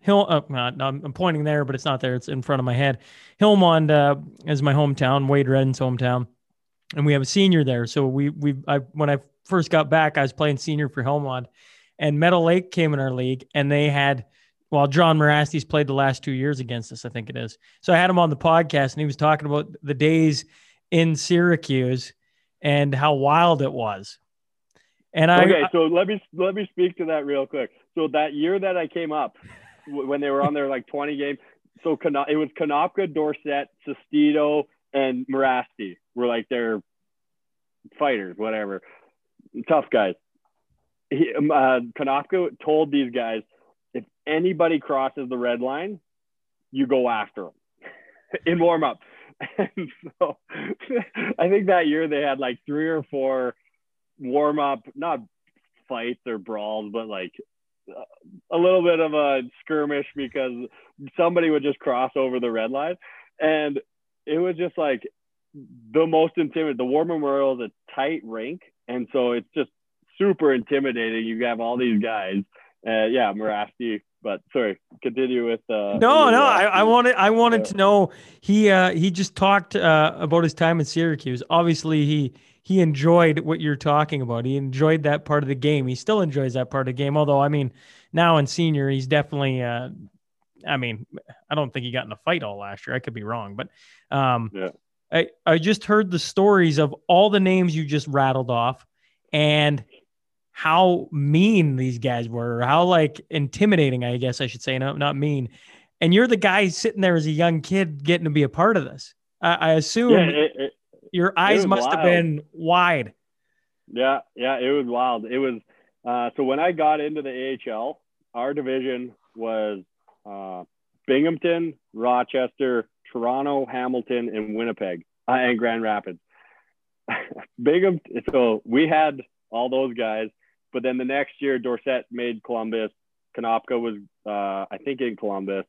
[SPEAKER 14] Hill. Uh, no, I'm pointing there, but it's not there. It's in front of my head. Hillmond uh, is my hometown. Wade Redden's hometown, and we have a senior there. So we we I when I first got back, I was playing senior for Hillmond, and Meadow Lake came in our league, and they had. Well, John Mirasty's played the last two years against us, I think it is. So I had him on the podcast, and he was talking about the days in Syracuse and how wild it was. And I,
[SPEAKER 1] okay, so let me let me speak to that real quick. So that year that I came up, when they were on their like 20 game, so it was Konopka, Dorsett, Sestito, and Mirasty were like their fighters, whatever, tough guys. He, um, uh, Konopka told these guys, if anybody crosses the red line, you go after them in *laughs* warm up. *laughs* And so *laughs* I think that year they had like three or four warm up, not fights or brawls, but like a little bit of a skirmish because somebody would just cross over the red line. And it was just like the most intimidating. The War Memorial is a tight rink. And so it's just super intimidating. You have all these guys. Uh, yeah, Mirasty. But sorry, continue with. Uh,
[SPEAKER 14] No, no, I, I wanted I wanted to know he uh he just talked uh about his time in Syracuse. Obviously he he enjoyed what you're talking about. He enjoyed that part of the game. He still enjoys that part of the game. Although I mean, now in senior, he's definitely uh I mean, I don't think he got in a fight all last year. I could be wrong, but um
[SPEAKER 1] Yeah.
[SPEAKER 14] I I just heard the stories of all the names you just rattled off and how mean these guys were, or how like intimidating, I guess I should say, not not mean. And you're the guy sitting there as a young kid getting to be a part of this. I, I assume
[SPEAKER 1] Yeah, it, it,
[SPEAKER 14] your eyes must have been wide.
[SPEAKER 1] Yeah, yeah, it was wild. It was uh, so when I got into the AHL, our division was uh, Binghamton, Rochester, Toronto, Hamilton, and Winnipeg, uh, and Grand Rapids. *laughs* Binghamton. So we had all those guys, but then the next year, Dorsett made Columbus. Konopka was, uh, I think, in Columbus.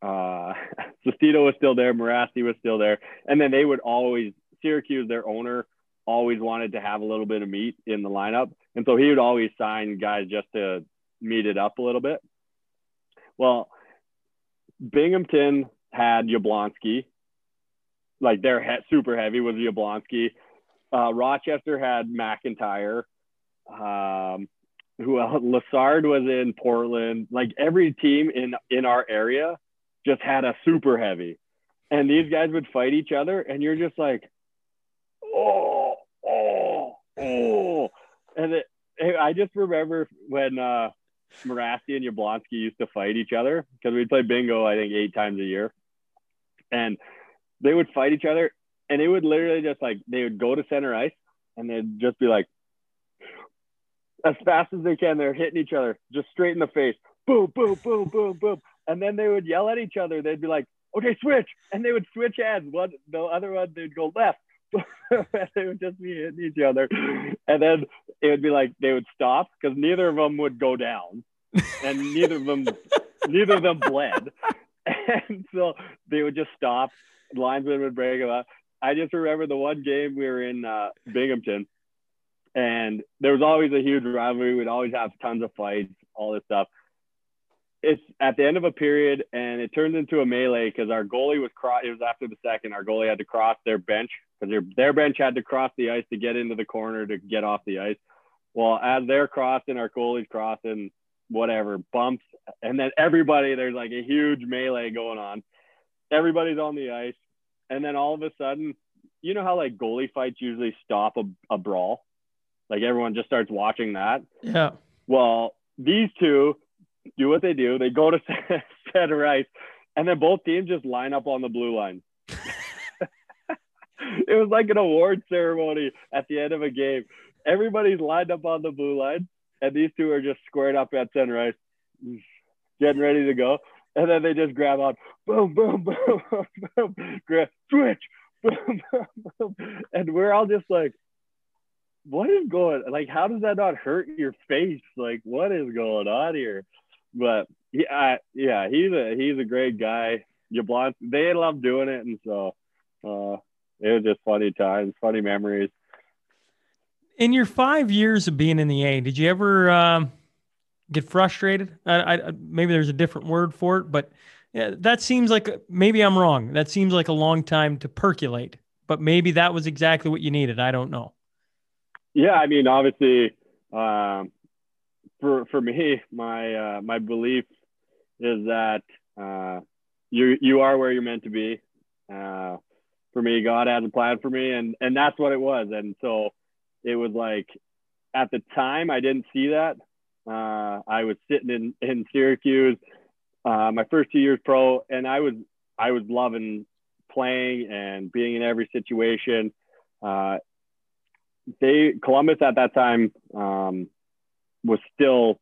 [SPEAKER 1] Uh, *laughs* was still there. Mirasty was still there, and then they would always Syracuse, their owner, always wanted to have a little bit of meat in the lineup. And so he would always sign guys just to meet it up a little bit. Well, Binghamton had Yablonski. Like their he- super heavy was Yablonski. Uh, Rochester had McIntyre. Um, who else? Lassard was in Portland. Like every team in in our area just had a super heavy. And these guys would fight each other, and you're just like, oh, oh, oh. And it, I just remember when uh, Mirasty and Yablonski used to fight each other because we'd play bingo, I think, eight times a year. And they would fight each other, and it would literally just like, they would go to center ice, and they'd just be like, as fast as they can, they're hitting each other just straight in the face. Boom, boom, boom, boom, boom. And then they would yell at each other. They'd be like, okay, switch. And they would switch hands. One, the other one, they'd go left. *laughs* they would just be hitting each other. And then it would be like they would stop because neither of them would go down. And neither of them, *laughs* neither of them bled. And so they would just stop. Linesmen would break them up. I just remember the one game we were in uh, Binghamton, and there was always a huge rivalry. We'd always have tons of fights, all this stuff. It's at the end of a period, and it turns into a melee because our goalie was cross. It was after the second. Our goalie had to cross their bench because their their bench had to cross the ice to get into the corner to get off the ice. Well, as they're crossing, our goalie's crossing, whatever bumps, and then everybody there's like a huge melee going on. Everybody's on the ice, and then all of a sudden, you know how like goalie fights usually stop a, a brawl, like everyone just starts watching that.
[SPEAKER 14] Yeah.
[SPEAKER 1] Well, these two do what they do. They go to *laughs* center ice, and then both teams just line up on the blue line. *laughs* it was like an award ceremony at the end of a game. Everybody's lined up on the blue line, and these two are just squared up at ice, getting ready to go. And then they just grab on, boom, boom, *laughs* boom, boom, grab, switch, *laughs* and we're all just like, what is going? Like, how does that not hurt your face? Like, what is going on here? But yeah, yeah, he's a he's a great guy. Yablon, they love doing it, and so uh, it was just funny times, funny memories.
[SPEAKER 14] In your five years of being in the A, did you ever um, get frustrated? I, I, maybe there's a different word for it, but yeah, that seems like maybe I'm wrong. That seems like a long time to percolate, but maybe that was exactly what you needed. I don't know.
[SPEAKER 1] Yeah, I mean, obviously, um, for for me, my uh, my belief is that uh, you you are where you're meant to be. Uh, for me, God has a plan for me, and and that's what it was. And so it was like at the time I didn't see that. Uh, I was sitting in in Syracuse, uh, my first two years pro, and I was I was loving playing and being in every situation. Uh, they Columbus at that time um, was still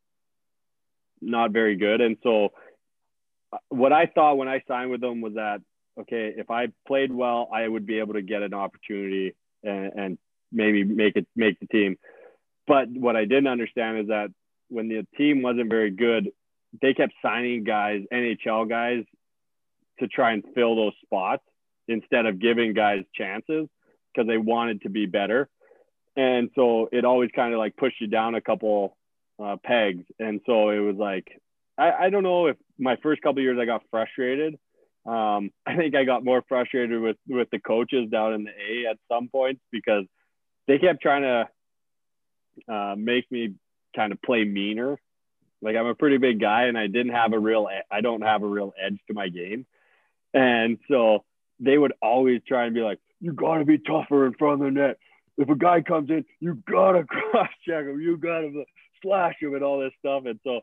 [SPEAKER 1] not very good, and so uh, what I thought when I signed with them was that okay, if I played well, I would be able to get an opportunity and, and maybe make it make the team. But what I didn't understand is that when the team wasn't very good, they kept signing guys, NHL guys, to try and fill those spots instead of giving guys chances because they wanted to be better. And so it always kind of like pushed you down a couple uh, pegs. And so it was like, I, I don't know if my first couple years I got frustrated. Um, I think I got more frustrated with with the coaches down in the A at some points because they kept trying to uh, make me kind of play meaner. Like I'm a pretty big guy, and I didn't have a real I don't have a real edge to my game, and so they would always try and be like, "You got to be tougher in front of the net. If a guy comes in, you gotta *laughs* cross check him. You gotta slash him and all this stuff." And so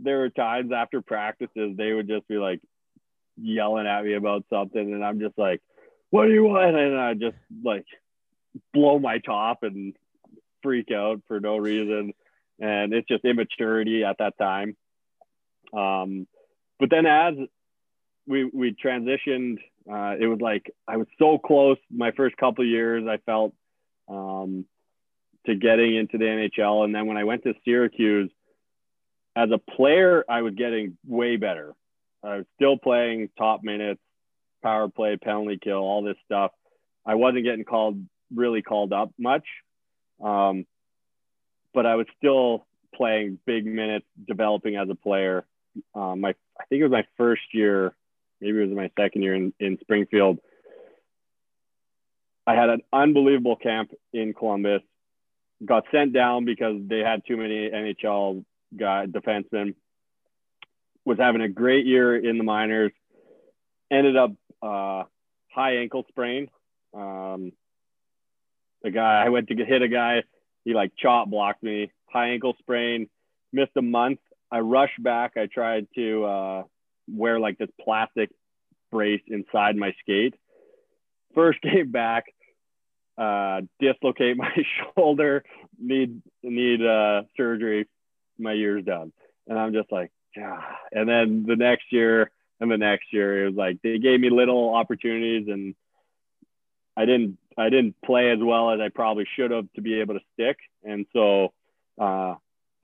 [SPEAKER 1] there were times after practices they would just be like yelling at me about something, and I'm just like, "What do you want?" And I just like blow my top and freak out for no reason. And it's just immaturity at that time. Um, but then as we we transitioned, uh, it was like I was so close my first couple years. I felt um, to getting into the NHL, and then when I went to Syracuse, as a player, I was getting way better. I was still playing top minutes, power play, penalty kill, all this stuff. I wasn't getting called really called up much, um, but I was still playing big minutes, developing as a player. Um, my I think it was my first year, maybe it was my second year in, in Springfield. I had an unbelievable camp in Columbus. Got sent down because they had too many NHL guy defensemen. Was having a great year in the minors. Ended up uh, high ankle sprain. Um, the guy I went to hit a guy, he like chop blocked me, high ankle sprain, missed a month. I rushed back. I tried to uh, wear like this plastic brace inside my skate. First *laughs* game back, uh, dislocate my *laughs* shoulder, need need uh, surgery. My year's done, and I'm just like, ah. *sighs* and then the next year and the next year, it was like they gave me little opportunities, and I didn't I didn't play as well as I probably should have to be able to stick. And so, uh,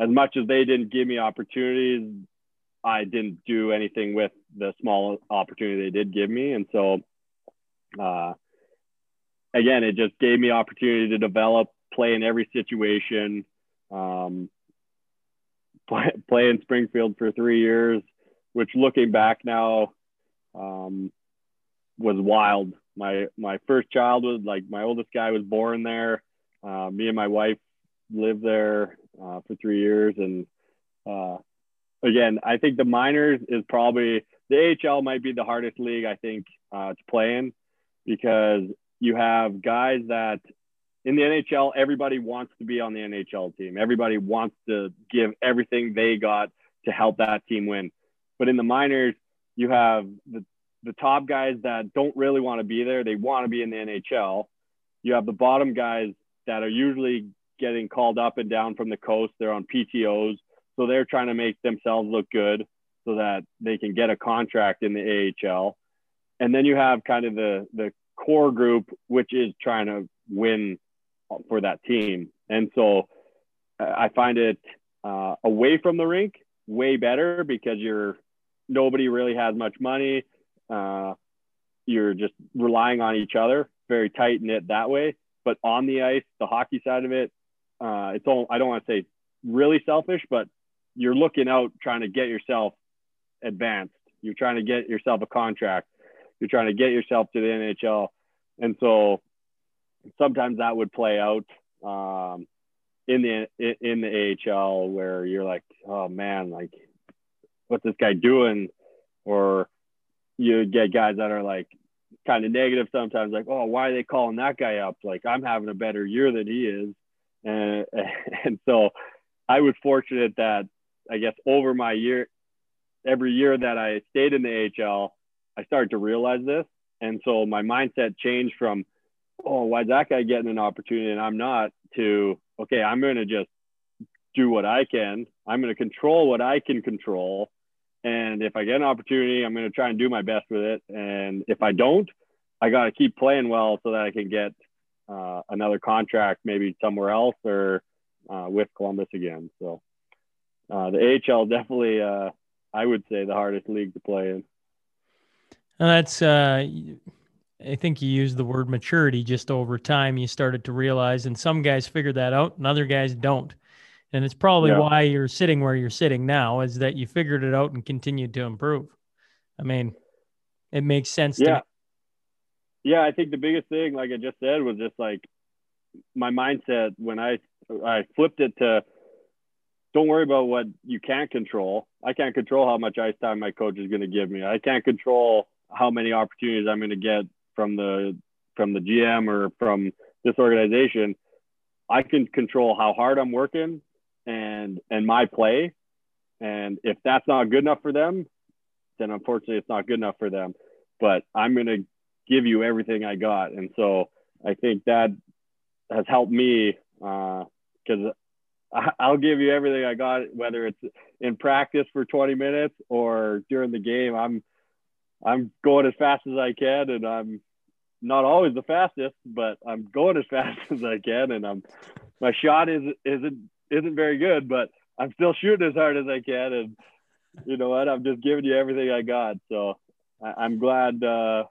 [SPEAKER 1] as much as they didn't give me opportunities, I didn't do anything with the small opportunity they did give me. And so, uh, again, it just gave me opportunity to develop, play in every situation. Um, play, play in Springfield for three years, which looking back now um, was wild my my first child was like my oldest guy was born there. Uh, me and my wife lived there uh, for three years, and uh, again, I think the minors is probably the AHL might be the hardest league I think uh, to play in because you have guys that in the NHL everybody wants to be on the NHL team. Everybody wants to give everything they got to help that team win. But in the minors, you have the the top guys that don't really want to be there. They want to be in the NHL. You have the bottom guys that are usually getting called up and down from the coast. They're on PTOs. So they're trying to make themselves look good so that they can get a contract in the AHL. And then you have kind of the, the core group, which is trying to win for that team. And so uh, I find it uh, away from the rink way better because you're nobody really has much money. Uh, you're just relying on each other, very tight knit that way. But on the ice, the hockey side of it, uh, it's all I don't want to say really selfish, but you're looking out trying to get yourself advanced. You're trying to get yourself a contract. You're trying to get yourself to the NHL. And so sometimes that would play out um, in the in the AHL where you're like, oh man, like what's this guy doing? Or you get guys that are like kind of negative sometimes, like, oh, why are they calling that guy up? Like I'm having a better year than he is, and *laughs* and so I was fortunate that I guess over my year, every year that I stayed in the AHL, I started to realize this, and so my mindset changed from, oh, why's that guy getting an opportunity and I'm not, to okay, I'm going to just do what I can. I'm going to control what I can control. And if I get an opportunity, I'm going to try and do my best with it. And if I don't, I got to keep playing well so that I can get uh, another contract, maybe somewhere else or uh, with Columbus again. So uh, the AHL definitely, uh, I would say, the hardest league to play in.
[SPEAKER 14] And that's, uh, I think you used the word maturity just over time. You started to realize, and some guys figure that out, and other guys don't. And it's probably
[SPEAKER 1] Yeah.
[SPEAKER 14] why you're sitting where you're sitting now, is that you figured it out and continued to improve. I mean, it makes sense.
[SPEAKER 1] Yeah.
[SPEAKER 14] To
[SPEAKER 1] Yeah, I think the biggest thing, like I just said, was just like my mindset when I I flipped it to don't worry about what you can't control. I can't control how much ice time my coach is going to give me. I can't control how many opportunities I'm going to get from the from the GM or from this organization. I can control how hard I'm working and and my play. And if that's not good enough for them, then unfortunately it's not good enough for them. But I'm to give you everything I got. And so I think that has helped me uh, because I I'll give you everything I got, whether it's in practice for 20 minutes or during the game. I'm I'm going as fast as I can, and I'm not always the fastest, but I'm going as *laughs* fast as I can, and I'm my shot is isn't isn't very good, but I'm still shooting as hard as I can, and you know what? I'm just giving you everything I got. So I, I'm glad uh,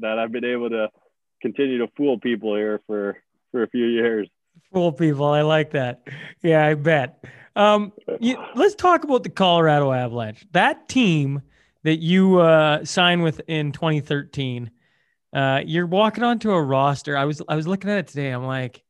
[SPEAKER 1] that I've been able to continue to fool people here for for a few years.
[SPEAKER 14] fool people. I like that. Yeah, I bet. Um, you, let's talk about the Colorado Avalanche. That team that you uh, signed with in 2013. Uh, you're walking onto a roster. I was I was looking at it today. I'm like,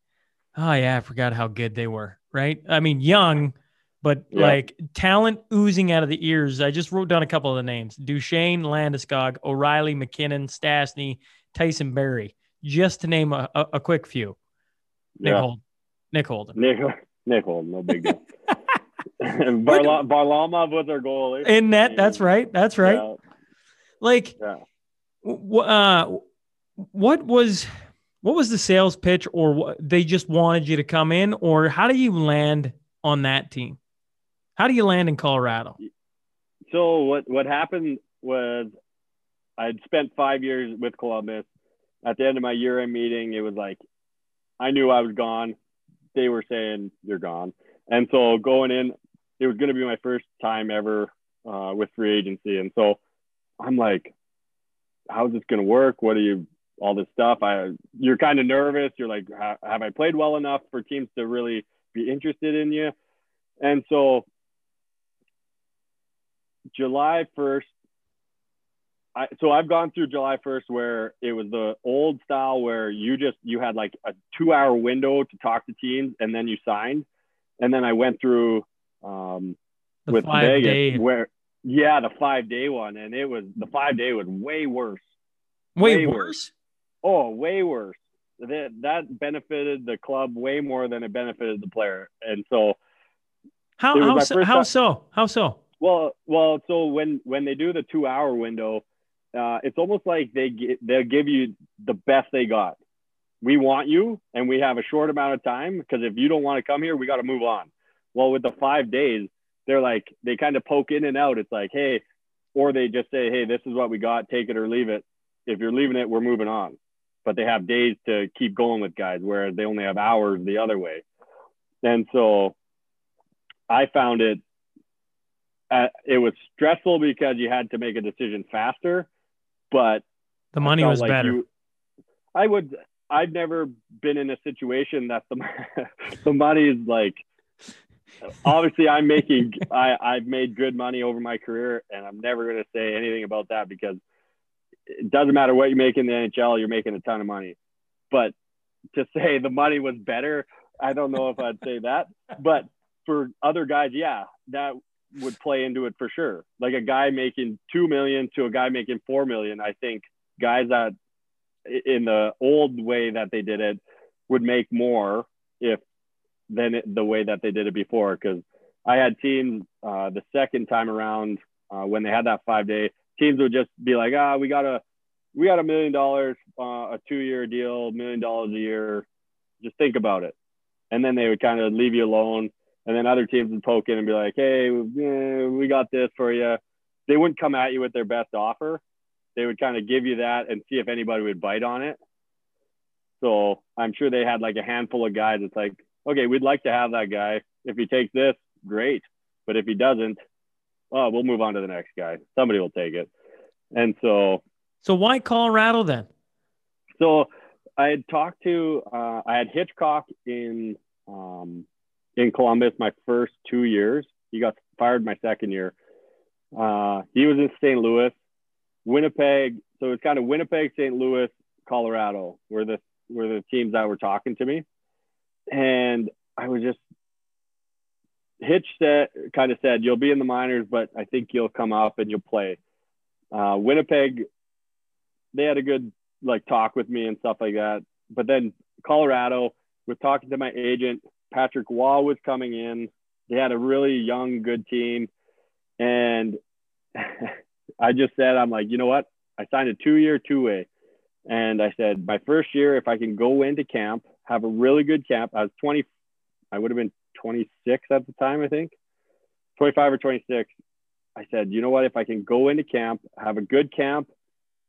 [SPEAKER 14] oh yeah, I forgot how good they were. Right? I mean, young, but
[SPEAKER 1] Yeah.
[SPEAKER 14] like talent oozing out of the ears. I just wrote down a couple of the names: Duchene, Landeskog, O'Reilly, MacKinnon, Stastny, Tyson Barrie, just to name a, a, a quick few. Nick
[SPEAKER 1] Yeah.
[SPEAKER 14] Holden. Nick Holden.
[SPEAKER 1] Nick Nick Holden, no big deal. *laughs* *laughs* Barla- Varlamov was our goalie.
[SPEAKER 14] In net, that's right. That's right.
[SPEAKER 1] Yeah.
[SPEAKER 14] Like,
[SPEAKER 1] Yeah.
[SPEAKER 14] w- uh, what was what was the sales pitch, or what, they just wanted you to come in, or how do you land on that team? How do you land in Colorado?
[SPEAKER 1] So what what happened was I'd spent five years with Columbus. At the end of my year end meeting, it was like I knew I was gone. They were saying you're gone, and so going in, it was going to be my first time ever uh, with free agency, and so I'm like, how's this going to work? What are you? All this stuff. I you're kind of nervous. You're like, have I played well enough for teams to really be interested in you? And so July 1st, I, so I've gone through July 1st where it was the old style where you just, you had like a two hour window to talk to teams and then you signed. And then I went through um,
[SPEAKER 14] The
[SPEAKER 1] with Vegas
[SPEAKER 14] day,
[SPEAKER 1] where, yeah, the five day one. And it was, the five day was way worse.
[SPEAKER 14] way
[SPEAKER 1] way
[SPEAKER 14] worse.
[SPEAKER 1] Oh, way worse. That, that benefited the club way more than it benefited the player. And so,
[SPEAKER 14] How how so, how so? How so?
[SPEAKER 1] Well, well, so when when they do the two hour window, uh, it's almost like they they'll give you the best they got. We want you, and we have a short amount of time because if you don't want to come here, we got to move on. Well, with the five days, they're like they kind of poke in and out. It's like, hey, or they just say, hey, this is what we got, take it or leave it. If you're leaving it, we're moving on. but they have days to keep going with guys, whereas they only have hours the other way. And so I found it, uh, it was stressful because you had to make a decision faster, but
[SPEAKER 14] The money was
[SPEAKER 1] like
[SPEAKER 14] better.
[SPEAKER 1] you- I would. I've never been in a situation that the is *laughs* like. Obviously, I'm making. *laughs* I I've made good money over my career, and I'm never going to say anything about that because it doesn't matter what you make in the NHL. You're making a ton of money, but to say the money was better, I don't know if I'd say that. But for other guys, yeah, that would play into it for sure. Like a guy making two million to a guy making four million. I think guys that in the old way that they did it would make more if than the way that they did it before. Because I had teams uh, the second time around uh, when they had that five day teams would just be like, ah, we got a we got a million dollars, uh, a two year deal, million dollars a year. Just think about it, and then they would kind of leave you alone. And then other teams would poke in and be like, hey, we got this for you. They wouldn't come at you with their best offer they would kind of give you that and see if anybody would bite on it. So I'm sure they had like a handful of guys. It's like, okay, we'd like to have that guy. If he takes this, great. But if he doesn't, well, we'll move on to the next guy. Somebody will take it. And so,
[SPEAKER 14] So why Colorado then?
[SPEAKER 1] so I had talked to, uh, I had Hitchcock in, um, in Columbus my first two years. He got fired my second year. Uh, he was in St. Louis. Winnipeg. So it's kind of Winnipeg, St. Louis, Colorado were the were the teams that were talking to me, and I was just Hitch said kind of said you'll be in the minors, but I think you'll come up and you'll play. Uh, Winnipeg, they had a good like talk with me and stuff like that. But then Colorado, with talking to my agent, Patrick Roy was coming in. They had a really young, good team, and *laughs* I just said, I'm like, you know what? I signed a two year, two way. And I said, my first year, if I can go into camp, have a really good camp, I was 20, I would have been 26 at the time, I think, 25 or 26. I said, you know what? If I can go into camp, have a good camp,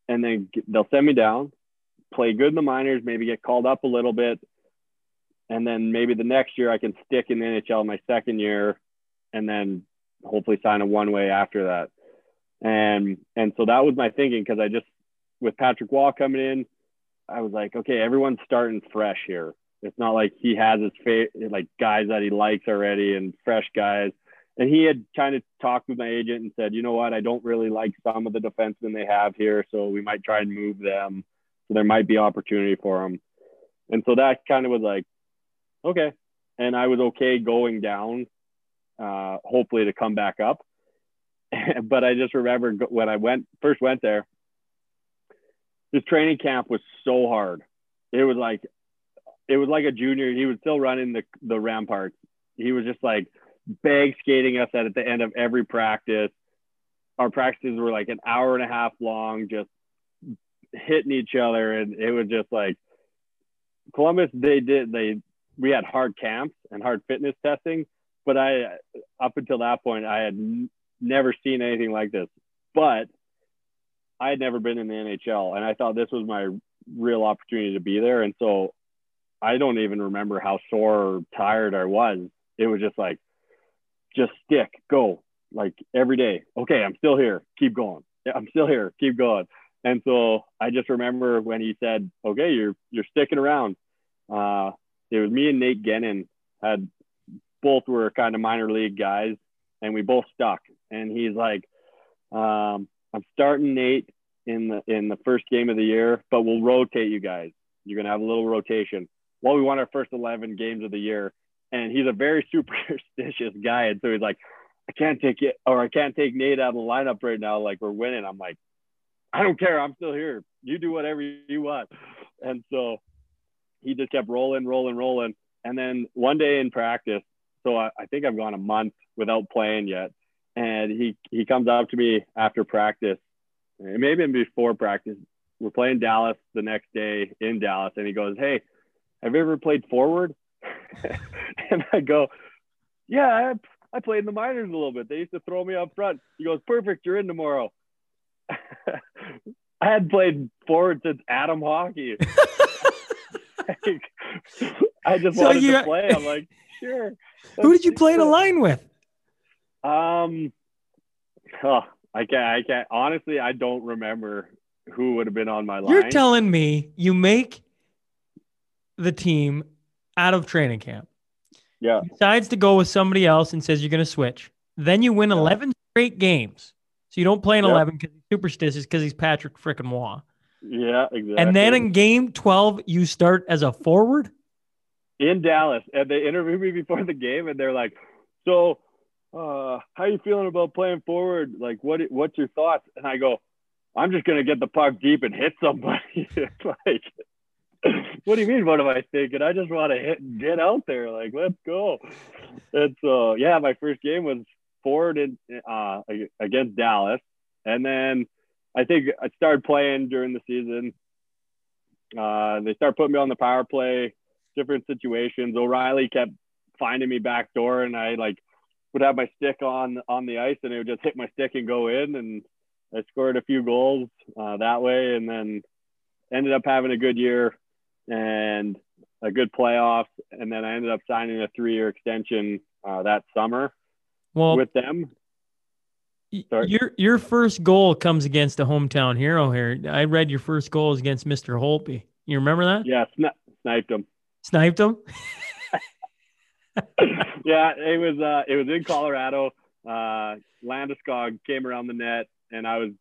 [SPEAKER 1] and then they'll send me down, play good in the minors, maybe get called up a little bit. And then maybe the next year I can stick in the NHL my second year and then hopefully sign a one way after that and and so that was my thinking because I just with Patrick Roy coming in, I was like, okay, everyone's starting fresh here. It's not like he has his fa- like guys that he likes already and fresh guys. And he had kind of talked with my agent and said, you know what, I don't really like some of the defensemen they have here, so we might try and move them. So there might be opportunity for them. And so that kind of was like, okay. And I was okay going down, uh, hopefully to come back up. *laughs* but I just remember when I went first went there, his training camp was so hard. It was like it was like a junior. He was still running the the ramparts. He was just like bag skating us at, at the end of every practice. Our practices were like an hour and a half long, just hitting each other, and it was just like Columbus. They did they we had hard camps and hard fitness testing, but I up until that point I had never seen anything like this. But I had never been in the NHL, and I thought this was my real opportunity to be there. And so I don't even remember how sore or tired I was. It was just like, just stick, go, like every day. Okay, I'm still here. Keep going. I'm still here. Keep going. And so I just remember when he said, "Okay, you're you're sticking around." Uh, it was me and Nate Guenin had both were kind of minor league guys, and we both stuck. And he's like, um, "I'm starting Nate in the in the first game of the year, but we'll rotate you guys. You're gonna have a little rotation." Well, we won our first 11 games of the year, and he's a very *laughs* superstitious guy, and so he's like, "I can't take it, or I can't take Nate out of the lineup right now. Like we're winning." I'm like, "I don't care. I'm still here. You do whatever you want." And so he just kept rolling, rolling, rolling. And then one day in practice, so I, I think I've gone a month without playing yet. And he he comes up to me after practice, maybe before practice. We're playing Dallas the next day in Dallas, and he goes, "Hey, have you ever played forward?" *laughs* and I go, "Yeah, I, I played in the minors a little bit. They used to throw me up front." He goes, "Perfect, you're in tomorrow." *laughs* I had played forward since Atom hockey. *laughs* I just
[SPEAKER 14] So
[SPEAKER 1] wanted to play. I'm like, sure.
[SPEAKER 14] Who did you play in a line with?
[SPEAKER 1] Um, oh, I can't. I can't. Honestly, I don't remember who would have been on my line.
[SPEAKER 14] You're telling me you make the team out of training camp,
[SPEAKER 1] yeah,
[SPEAKER 14] decides to go with somebody else and says you're going to switch. Then you win 11 straight games. So you don't play in
[SPEAKER 1] Yep.
[SPEAKER 14] 11 because he's superstitious because he's Patrick frickin' Roy.
[SPEAKER 1] yeah, exactly.
[SPEAKER 14] And then in game 12, you start as a forward?
[SPEAKER 1] in Dallas, and they interviewed me before the game, and they're like, "So, uh, how you feeling about playing forward? Like, what what's your thoughts?" And I go, "I'm just gonna get the puck deep and hit somebody." *laughs* like, what do you mean? What am I thinking? I just want to hit and get out there. Like, let's go. And so, yeah, my first game was forward in, uh, against Dallas, and then I think I started playing during the season. Uh, they started putting me on the power play different situations. O'Reilly kept finding me back door, and I like would have my stick on on the ice, and it would just hit my stick and go in. And I scored a few goals uh, that way, and then ended up having a good year and a good playoffs. And then I ended up signing a three year extension uh, that summer
[SPEAKER 14] Well,
[SPEAKER 1] with them. sorry.
[SPEAKER 14] your your first goal comes against a hometown hero here. I read your first goal is against Mr. Holtby. You remember that?
[SPEAKER 1] Yeah, sni- sniped him.
[SPEAKER 14] Sniped him? *laughs* *laughs*
[SPEAKER 1] yeah, it was uh, it was in Colorado. Uh, Landeskog came around the net, and I was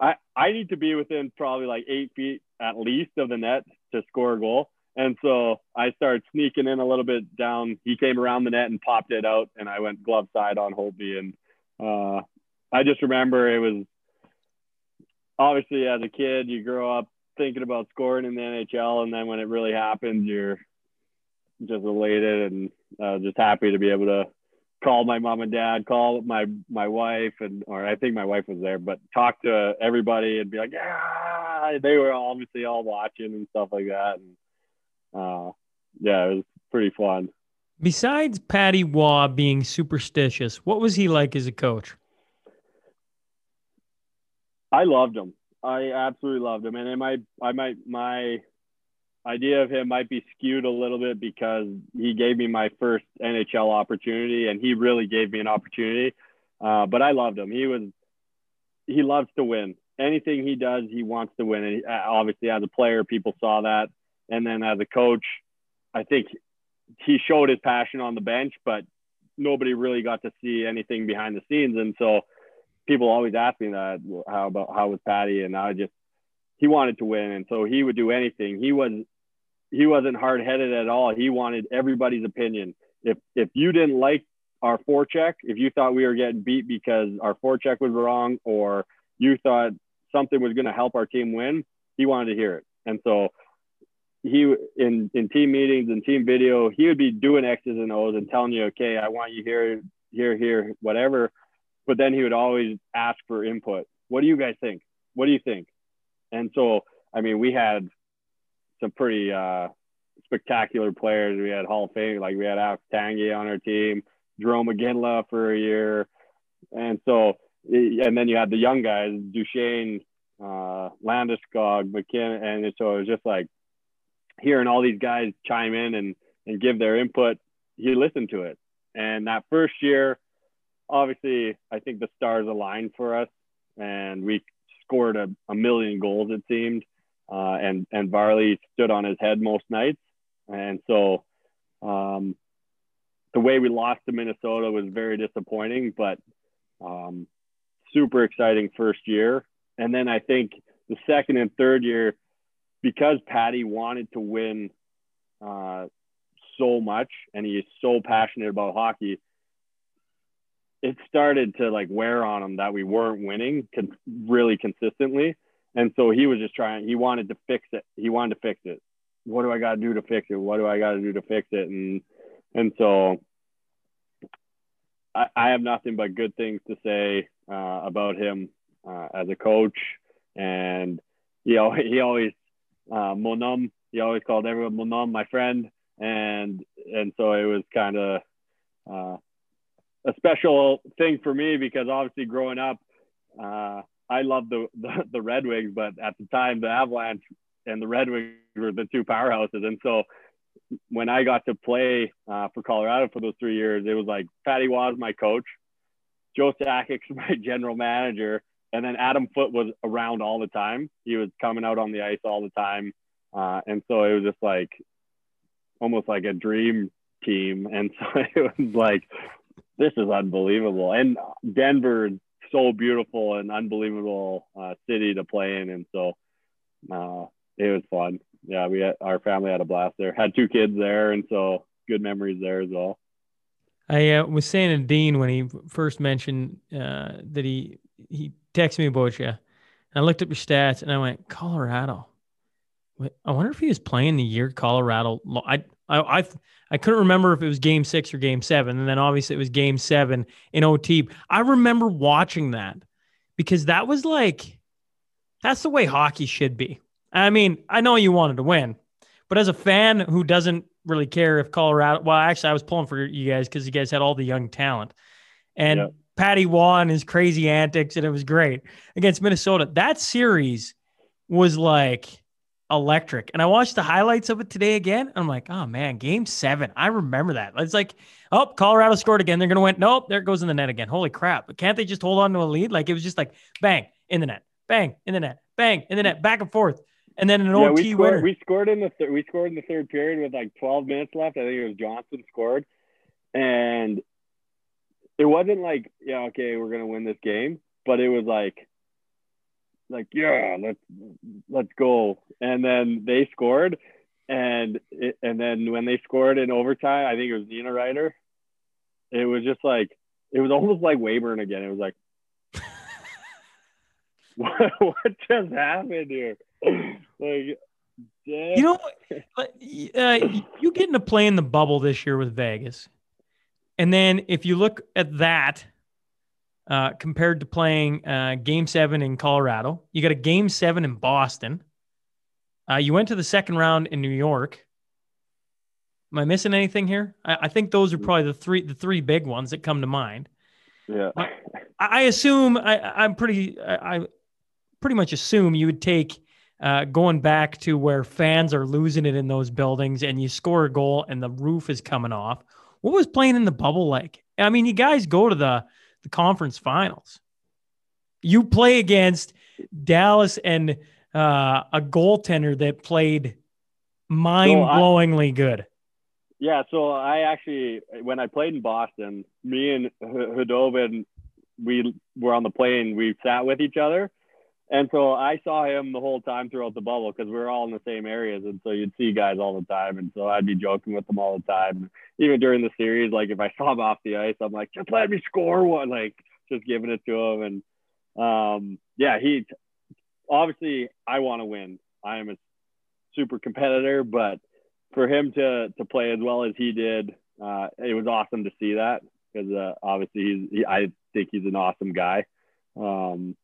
[SPEAKER 1] I I need to be within probably like eight feet at least of the net to score a goal. And so I started sneaking in a little bit down. He came around the net and popped it out, and I went glove side on Holtby. And uh, I just remember it was obviously as a kid, you grow up thinking about scoring in the NHL, and then when it really happens, you're just elated and uh, just happy to be able to call my mom and dad, call my my wife, and or I think my wife was there, but talk to everybody and be like, yeah, they were obviously all watching and stuff like that, and uh, yeah, it was pretty fun.
[SPEAKER 14] Besides Patty Roy being superstitious, what was he like as a coach?
[SPEAKER 1] I loved him. I absolutely loved him, and might, I might, my idea of him might be skewed a little bit because he gave me my first NHL opportunity, and he really gave me an opportunity. Uh, but I loved him. He was, he loves to win. Anything he does, he wants to win. And he, uh, obviously, as a player, people saw that, and then as a coach, I think he showed his passion on the bench, but nobody really got to see anything behind the scenes, and so people always ask me that how about how was Patty and I just he wanted to win and so he would do anything he was he wasn't hard-headed at all he wanted everybody's opinion if if you didn't like our forecheck if you thought we were getting beat because our forecheck was wrong or you thought something was going to help our team win he wanted to hear it and so he in in team meetings and team video he would be doing x's and o's and telling you okay i want you here here here whatever but then he would always ask for input. What do you guys think? What do you think? And so, I mean, we had some pretty uh, spectacular players. We had Hall of Fame, like we had Alex Tanguay on our team, Jarome Iginla for a year. And so, and then you had the young guys, Duchene, uh, Landeskog, MacKinnon. And so it was just like hearing all these guys chime in and, and give their input. He listened to it. And that first year, obviously, I think the stars aligned for us, and we scored a, a million goals. It seemed, uh, and and Varley stood on his head most nights, and so um, the way we lost to Minnesota was very disappointing, but um, super exciting first year. And then I think the second and third year, because Patty wanted to win uh, so much, and he is so passionate about hockey it started to like wear on him that we weren't winning con- really consistently. And so he was just trying, he wanted to fix it. He wanted to fix it. What do I got to do to fix it? What do I got to do to fix it? And, and so I, I have nothing but good things to say uh, about him uh, as a coach. And he always, he always, uh, Monum, he always called everyone Monum, my friend. And, and so it was kind of, uh, a special thing for me because obviously growing up, uh, I love the, the the Red Wings, but at the time the Avalanche and the Red Wings were the two powerhouses, and so when I got to play uh, for Colorado for those three years, it was like Patty was my coach, Joe Sakic's *laughs* my general manager, and then Adam Foote was around all the time. He was coming out on the ice all the time, uh, and so it was just like almost like a dream team. And *laughs* so it was like, this is unbelievable. And Denver, so beautiful and unbelievable uh, city to play in, and so uh, it was fun. Yeah, we had, our family had a blast there. Had two kids there, and so good memories there as well.
[SPEAKER 14] I uh, was saying to Dean when he first mentioned uh, that he he texted me about you. And I looked up your stats and I went Colorado. I wonder if he was playing the year Colorado. I I I, I couldn't remember if it was Game Six or Game Seven, and then obviously it was Game Seven in OT. I remember watching that because that was like that's the way hockey should be. I mean, I know you wanted to win, but as a fan who doesn't really care if Colorado, well, actually, I was pulling for you guys because you guys had all the young talent. And yep. Patty won his crazy antics, and it was great against Minnesota. That series was like electric. And I watched the highlights of it today again. I'm like, oh man, game seven. I remember that. It's like, oh, Colorado scored again. They're to win. Nope, there it goes in the net again. Holy crap. But can't they just hold on to a lead? Like it was just like bang in the net, bang in the net, bang in the net, back and forth and then an yeah, OT
[SPEAKER 1] we scored,
[SPEAKER 14] winner.
[SPEAKER 1] We scored in the thir- we scored in the third period with like 12 minutes left. I think it was Johnson scored, and it wasn't like yeah okay we're gonna win this game, but it was like like yeah let's let's go, and then they scored, and it, and then when they scored in overtime, I think it was Niederreiter. It was just like it was almost like wayburn again. It was like. *laughs* what, what just happened here? *laughs* like,
[SPEAKER 14] you know, uh, you getting to play in the bubble this year with Vegas, and then if you look at that uh, compared to playing uh, Game Seven in Colorado, you got a Game Seven in Boston. Uh, you went to the second round in New York. Am I missing anything here? I, I, think those are probably the three the three big ones that come to mind.
[SPEAKER 1] Yeah,
[SPEAKER 14] I, I assume I, am pretty I, I pretty much assume you would take uh, going back to where fans are losing it in those buildings and you score a goal and the roof is coming off. What was playing in the bubble like? I mean, you guys go to the, the conference finals. You play against Dallas and uh, a goaltender that played mind blowingly so good.
[SPEAKER 1] Yeah, so I actually, when I played in Boston, me and Khudobin, we were on the plane. We sat with each other, and so I saw him the whole time throughout the bubble because we were all in the same areas. And so you'd see guys all the time. And so I'd be joking with them all the time. Even during the series, like if I *laughs* saw him off the ice, I'm like, just let me score one, like just giving it to him. And um, yeah, he obviously, I want to win. I am a super competitor, but for him to, to play as well as he did, uh, it was awesome to see that because uh, obviously he's, he, I think he's an awesome guy. Um,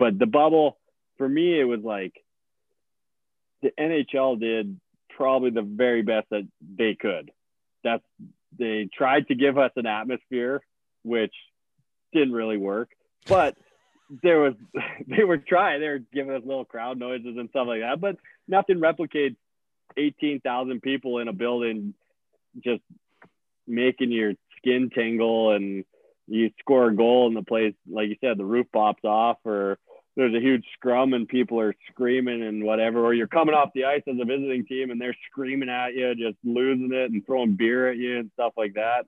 [SPEAKER 1] but the bubble, for me, it was like the NHL did probably the very best that they could. That's they tried to give us an atmosphere, which didn't really work. But there was *laughs* they were trying. They were giving us little crowd noises and stuff like that. But nothing replicates eighteen thousand people in a building just making your skin tingle and you score a goal and the place like you said the roof pops off or there's a huge scrum and people are screaming and whatever, or you're coming off the ice as a visiting team and they're screaming at you, just losing it and throwing beer at you and stuff like that.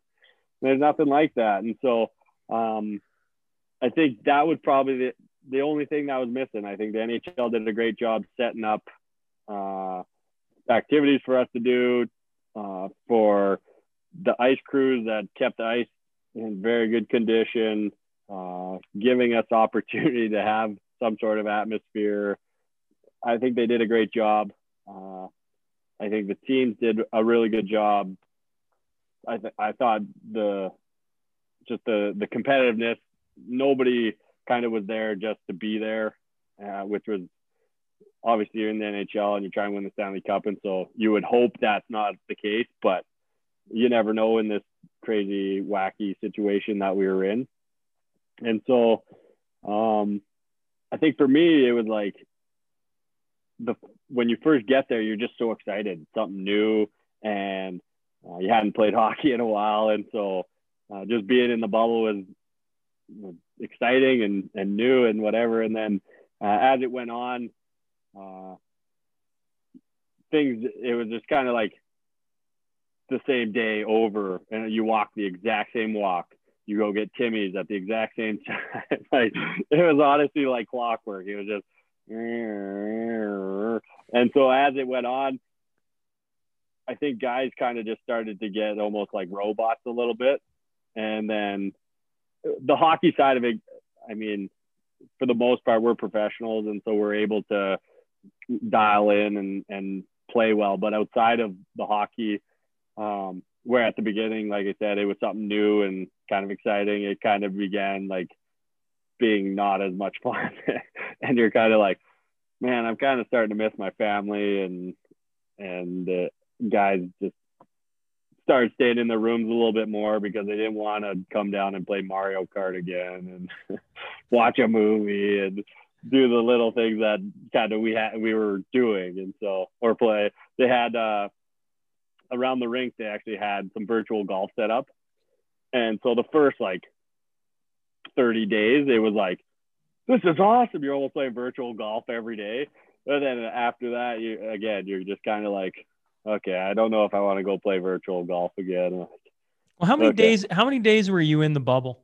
[SPEAKER 1] There's nothing like that. And so um, I think that was probably the, the only thing that was missing. I think the NHL did a great job setting up uh, activities for us to do uh, for the ice crews that kept the ice in very good condition, uh, giving us *laughs* opportunity to have some sort of atmosphere. I think they did a great job. Uh, I think the teams did a really good job. I th- I thought the just the the competitiveness. Nobody kind of was there just to be there, uh, which was obviously you're in the NHL and you're trying to win the Stanley Cup, and so you would hope that's not the case, but you never know in this crazy, wacky situation that we were in. And so, um, I think for me, it was like the when you first get there, you're just so excited, something new, and uh, you hadn't played *laughs* hockey in a while, and so uh, just being in the bubble was, exciting and and new and whatever. And then uh, as it went on, uh, things it was just kind of like the same day over, and you walk the exact same walk. You go get Timmy's at the exact same *laughs* time. like it was honestly like clockwork. It was just and so as it went on, I think guys kind of just started to get almost like robots a little bit. And then the hockey side of it, I mean, for the most part, we're professionals. And so we're able to dial in and, and play well. But outside of the hockey, um, where at the beginning, like I said, it was something new and kind of exciting. It kind of began like being not as much *laughs* fun. and you're kind of like, man, I'm kind of starting to miss my family and and uh, guys just started staying in their rooms a little bit more because they didn't want to come down and play Mario Kart again and *laughs* watch a movie and do the little things that kind of we had we were doing and so or play they had uh around the rink they actually had some virtual golf set up and so the first like 30 days it was like this is awesome. You're almost playing virtual golf every day. And then after that, you again, you're just kind of like, okay, I don't know if I want to go play virtual golf again.
[SPEAKER 14] Well, how many okay. days? How many days were you in the bubble?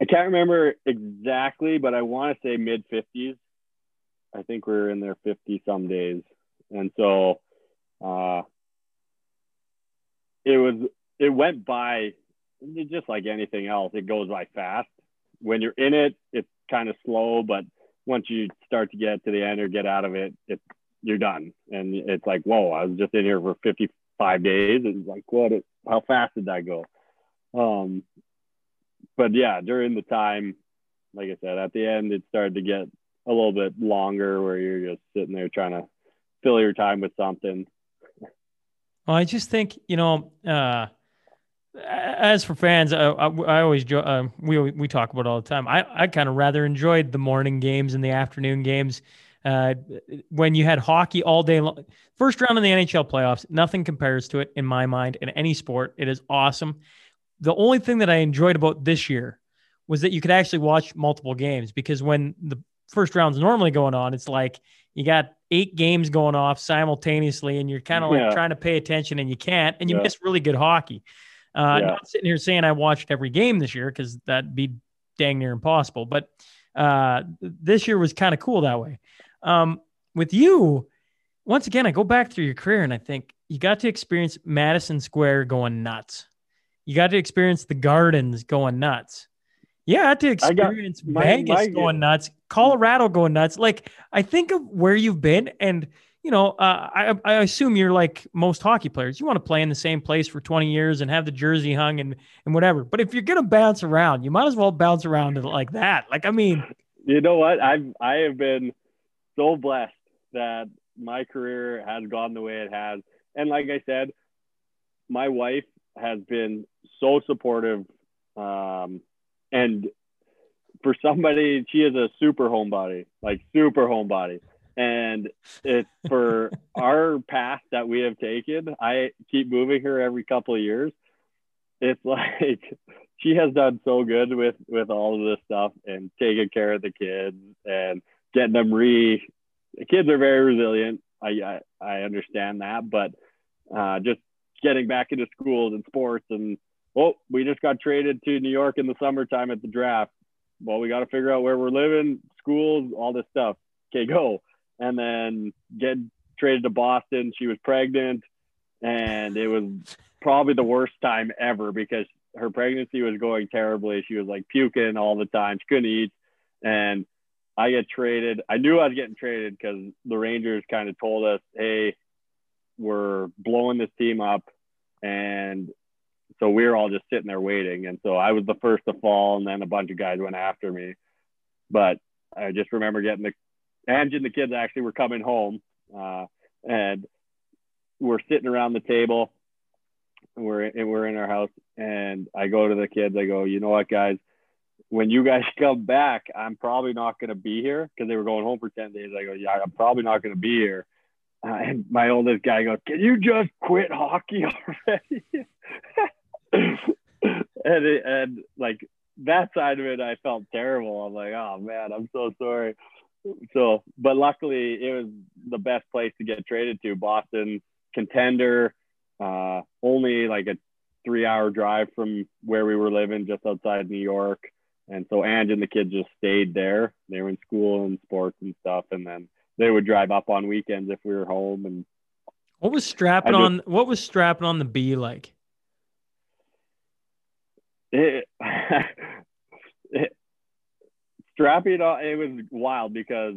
[SPEAKER 1] I can't remember exactly, but I want to say mid 50s. I think we are in there 50 some days, and so uh, it was. It went by just like anything else. It goes by fast when you're in it, it's kind of slow, but once you start to get to the end or get out of it, it's you're done. And it's like, whoa, I was just in here for 55 days. It's like, what? How fast did that go? Um, but yeah, during the time, like I said, at the end, it started to get a little bit longer where you're just sitting there trying to fill your time with something.
[SPEAKER 14] Well, I just think, you know, uh, as for fans, I, I, I always uh, we we talk about all the time. I I kind of rather enjoyed the morning games and the afternoon games. Uh, when you had hockey all day long, first round in the NHL playoffs, nothing compares to it in my mind in any sport. It is awesome. The only thing that I enjoyed about this year was that you could actually watch multiple games because when the first round's normally going on, it's like you got eight games going off simultaneously and you're kind of like yeah. trying to pay attention and you can't and you yeah. miss really good hockey. Uh, yeah. Not sitting here saying I watched every game this year because that'd be dang near impossible. But uh, this year was kind of cool that way. Um, with you, once again, I go back through your career and I think you got to experience Madison Square going nuts. You got to experience the Gardens going nuts. Yeah, I had to experience my, Vegas my, going nuts, Colorado going nuts. Like I think of where you've been, and you know, uh, I, I assume you're like most hockey players. You want to play in the same place for 20 years and have the jersey hung and, and whatever. But if you're to bounce around, you might as well bounce around like that. Like, I mean,
[SPEAKER 1] you know what? I've, I have been so blessed that my career has gone the way it has. And like I said, my wife has been so supportive. Um, and for somebody, she is a super homebody, like super homebody and it's for our path that we have taken i keep moving her every couple of years. It's *laughs* like she has done so good with with all of this stuff and taking care of the kids and getting them re the kids are very resilient. I i, I understand that but uh, just getting back into schools and sports and oh we just got traded to new york in the summertime at the draft. Well we got to figure out where we're living schools all this stuff. Okay go and then get traded to Boston. She was pregnant, and it was probably the worst time ever because her pregnancy was going terribly. She was like puking all the time. She couldn't eat, and I get traded. I knew I was getting traded because the Rangers kind of told us, "Hey, we're blowing this team up," and so we were all just sitting there waiting. And so I was the first to fall, and then a bunch of guys went after me. But I just remember getting the Ange and the kids actually were coming home, uh, and we're sitting around the table. We're we're in our house, and I go to the kids. I go, you know what, guys? when you guys *laughs* come back, I'm probably not going to be here because they were going home for 10 days. I go, yeah, I'm probably not going to be here. Uh, and my oldest guy goes, can you just quit hockey *laughs* already? *laughs* and, it, and like that side of it, I felt terrible. I'm like, oh man, I'm so sorry. So, but luckily it was the best place to get traded to Boston contender, uh, only like a three hour drive from where we were living just outside New York. And so Ange and the kids just stayed there. They were in school and sports and stuff. And then they would drive up on weekends if we were home. And
[SPEAKER 14] what was strapping
[SPEAKER 1] just-
[SPEAKER 14] on? What was strapping on the B like?
[SPEAKER 1] it, it *laughs* strapping it on it was wild because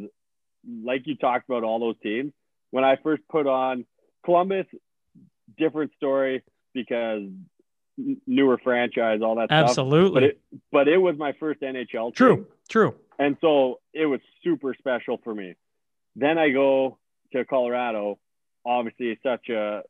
[SPEAKER 1] like you talked about all those teams when i first put on columbus different story because newer franchise all that stuff
[SPEAKER 14] Absolutely.
[SPEAKER 1] but it was my first nhl team.
[SPEAKER 14] True. True.
[SPEAKER 1] and so it was super special for me then i go to colorado obviously such a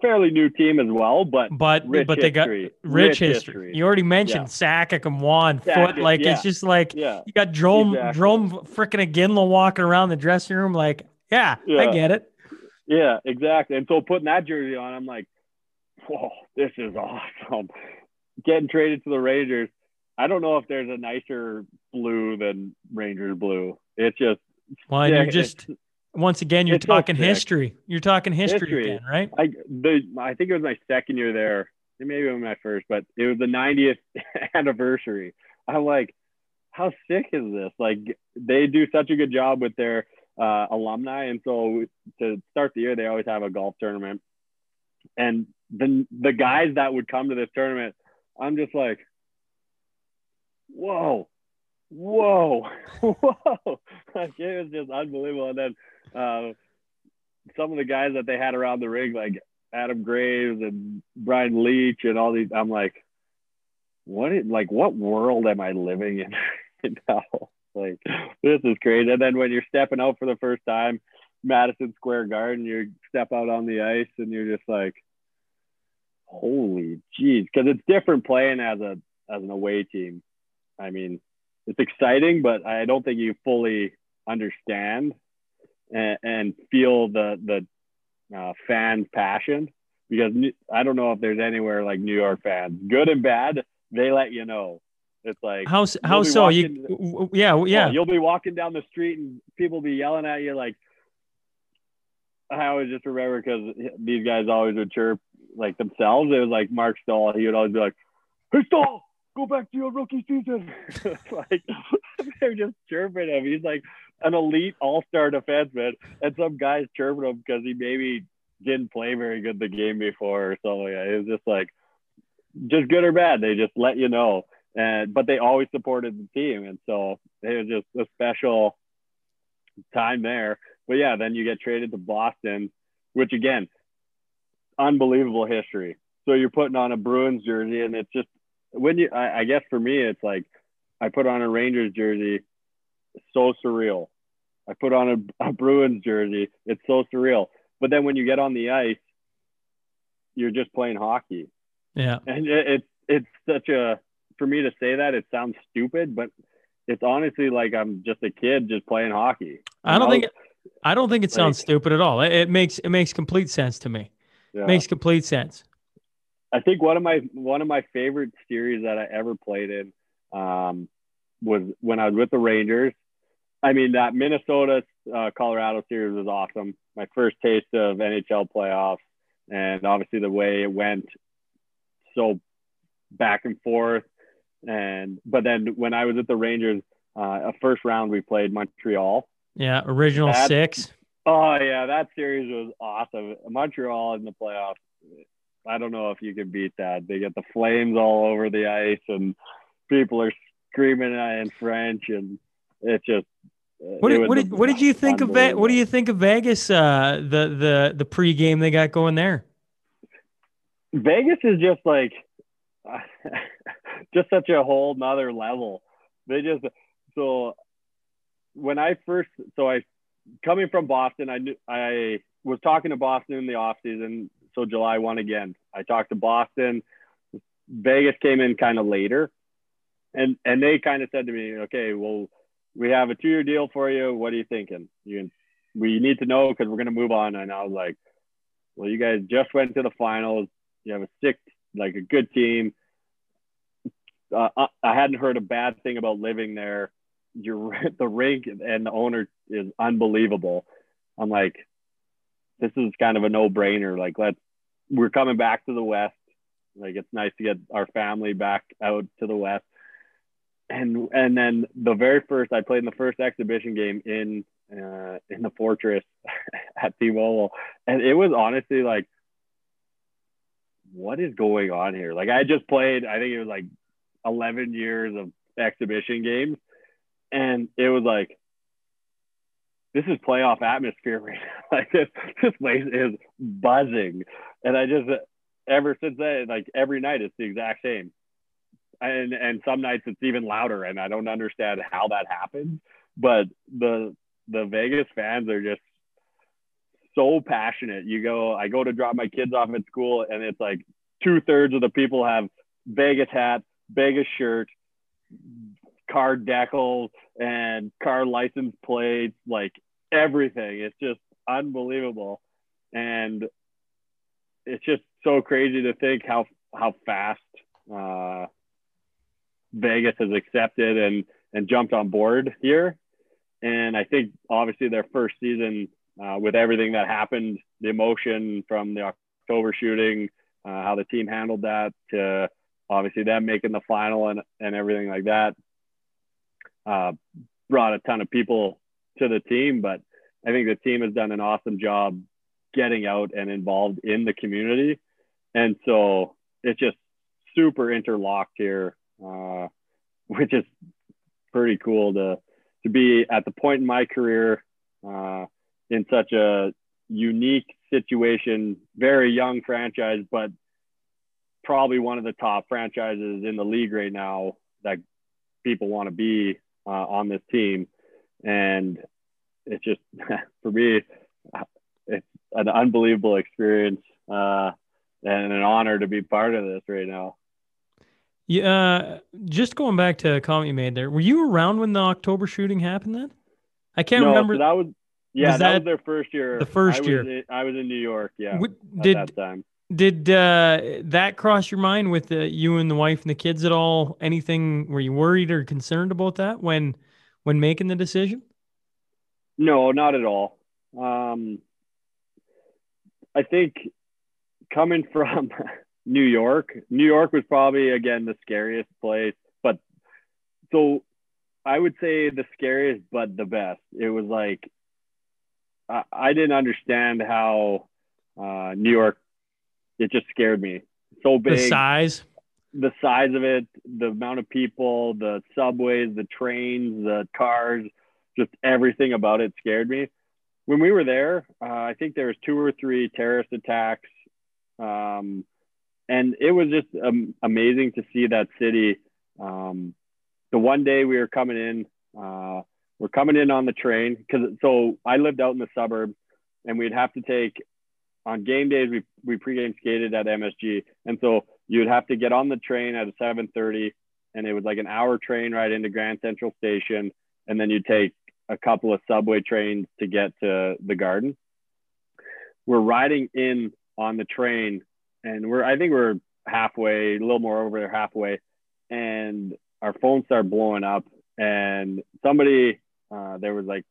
[SPEAKER 1] fairly new team as well but
[SPEAKER 14] But
[SPEAKER 1] rich
[SPEAKER 14] but they got
[SPEAKER 1] history.
[SPEAKER 14] rich, history. You already mentioned Sakic and Juan
[SPEAKER 1] Foote.
[SPEAKER 14] Like
[SPEAKER 1] yeah.
[SPEAKER 14] it's just like
[SPEAKER 1] yeah
[SPEAKER 14] you got Jarome
[SPEAKER 1] Exactly.
[SPEAKER 14] Jarome freaking Iginla walking around the dressing room. Like, yeah, I get it.
[SPEAKER 1] Yeah, exactly. And so putting that jersey on, I'm like, whoa, this is awesome. *laughs* Getting traded to the Rangers. I don't know if there's a nicer blue than Rangers blue. It's just,
[SPEAKER 14] Well, you're just once again you're
[SPEAKER 1] it's
[SPEAKER 14] talking history. You're talking history,
[SPEAKER 1] History.
[SPEAKER 14] again, right?
[SPEAKER 1] I the I think it was my second year there. Maybe it was my first, but it was the 90th *laughs* anniversary. I'm like, how sick is this? Like they do such a good job with their uh, alumni, and so to start the year, they always have a golf tournament. And the the guys that would come to this tournament, I'm just like, whoa, whoa, *laughs* whoa! Like it was just unbelievable. And then uh, some of the guys that they had around the ring, like Adam Graves and Brian Leetch and all these, I'm like, what? Is, like, what world am I living in *laughs* now? Like, this is crazy. And then when you're stepping out for the first time, Madison Square Garden, you step out on the ice and you're just like, holy jeez, because it's different playing as a as an away team. I mean, it's exciting, but I don't think you fully understand and, and feel the the uh, fans' passion because I don't know if there's anywhere like New York fans, good and bad, they let you know. It's like
[SPEAKER 14] How how so? You
[SPEAKER 1] walking-
[SPEAKER 14] w- yeah yeah.
[SPEAKER 1] You'll be walking down the street and people be yelling at you like. I always just remember because these guys always would chirp like themselves. It was like Marc Staal. He would always be like, "Hey Staal, go back to your rookie season." *laughs* Like *laughs* they're just chirping him. He's like an elite all-star defenseman, and some guys chirping him because he maybe didn't play very good the game before or something. Like. It was just like, just good or bad. They just let you know and but they always supported the team and so it was just a special time there but yeah then you get traded to boston which again unbelievable history so you're putting on a bruins jersey and it's just when you i, I guess for me it's like i put on a rangers jersey so surreal i put on a, a bruins jersey it's so surreal but then when you get on the ice you're just playing hockey
[SPEAKER 14] yeah.
[SPEAKER 1] and it, it's it's such a for me to say that it sounds stupid but it's honestly like i'm just a kid just playing hockey
[SPEAKER 14] I don't think it, I don't think it sounds
[SPEAKER 1] Like-
[SPEAKER 14] stupid at all. It, it makes it makes complete sense to me.
[SPEAKER 1] Yeah.
[SPEAKER 14] Makes complete sense.
[SPEAKER 1] i think one of my one of my favorite series that i ever played in um, was when i was with the rangers i mean that minnesota uh, colorado series was awesome my first taste of nhl playoffs and obviously the way it went so back and forth and but then when i was at the rangers uh, a first round we played montreal
[SPEAKER 14] Yeah. Original
[SPEAKER 1] That-
[SPEAKER 14] six.
[SPEAKER 1] Oh yeah, that series was awesome. Montreal in the playoffs. I don't know if you can beat that. They get the flames all over the ice, and people are screaming in French, and it's just.
[SPEAKER 14] What did, what did, what did you think of Ve- What do you think of Vegas? Uh, the the the pregame they got going there.
[SPEAKER 1] Vegas is just like, *laughs* just such a whole nother level. They just so when I first so I coming from Boston, I knew I was talking to Boston in the off season. So July one again, I talked to Boston. Vegas came in kind of later, and and they kind of said to me, okay, well, we have a two year deal for you. What are you thinking? You we need to know because we're gonna move on. And I was like, well, you guys just went to the finals. You have a six, like a good team. Uh, I hadn't heard a bad thing about living there. Your *laughs* the rink and the owner is unbelievable. I'm like, this is kind of a no brainer. Like, let's we're coming back to the west. Like, it's nice to get our family back out to the west. And and then the very first I played in the first exhibition game in uh, in the fortress *laughs* at T-Mobile, and it was honestly like, what is going on here? Like, I just played. I think it was like 11 years of exhibition games, and it was like, this is playoff atmosphere *laughs* right now. like this, this place is buzzing, and I just ever since then, like every night, it's the exact same. And and some nights it's even louder, and I don't understand how that happens. But the the Vegas fans are just so passionate. You go, I go to drop my kids off at school, and it's like two thirds of the people have Vegas hats, Vegas shirt, car decals, and car license plates, like everything. It's just unbelievable, and it's just so crazy to think how how fast uh, Vegas has accepted and and jumped on board here. And I think obviously their first season uh, with everything that happened, the emotion from the October shooting, uh, how the team handled that, to obviously them making the final and, and everything like that, uh, brought a ton of people to the team. But I think the team has done an awesome job getting out and involved in the community. And so it's just super interlocked here, uh, *laughs* which is pretty cool to, to be at the point in my career uh, in such a unique situation, very young franchise, but probably one of the top franchises in the league right now that people want to be uh, on this team. And it's just, *laughs* for me, it's an unbelievable experience uh, and an honor to be part of this right now.
[SPEAKER 14] Yeah, uh, just going back to a comment you made there. Were you around when the October shooting happened? Then I can't
[SPEAKER 1] no,
[SPEAKER 14] remember.
[SPEAKER 1] So that was yeah,
[SPEAKER 14] Was
[SPEAKER 1] that,
[SPEAKER 14] that
[SPEAKER 1] was their first year.
[SPEAKER 14] the first
[SPEAKER 1] I was
[SPEAKER 14] year?
[SPEAKER 1] in- I was in New York. Yeah,
[SPEAKER 14] What-
[SPEAKER 1] at
[SPEAKER 14] did
[SPEAKER 1] that time.
[SPEAKER 14] did uh, that cross your mind with uh, you and the wife and the kids at all? Anything? Were you worried or concerned about that when when making the decision?
[SPEAKER 1] No, not at all. Um, I think coming *laughs* from New York, New York was probably again the scariest place, but so I would say the scariest, but the best. It was like I, I didn't understand how uh, New York. It just scared me. So big,
[SPEAKER 14] The size.
[SPEAKER 1] the size of it, the amount of people, the subways, the trains, the cars, just everything about it scared me. When we were there, uh, I think there was two or three terrorist attacks, um, and it was just um, amazing to see that city. Um, the one day we were coming in, uh, we're coming in on the train because so I lived out in the suburbs, and we'd have to take on game days we we pregame skated at MSG, and so you'd have to get on the train at 7:30, and it was like an hour train ride into Grand Central Station, and then you take a couple of subway trains to get to the Garden. We're riding in on the train, and we're I think we're halfway, a little more over there halfway, and our phones start blowing up, and somebody uh, there was like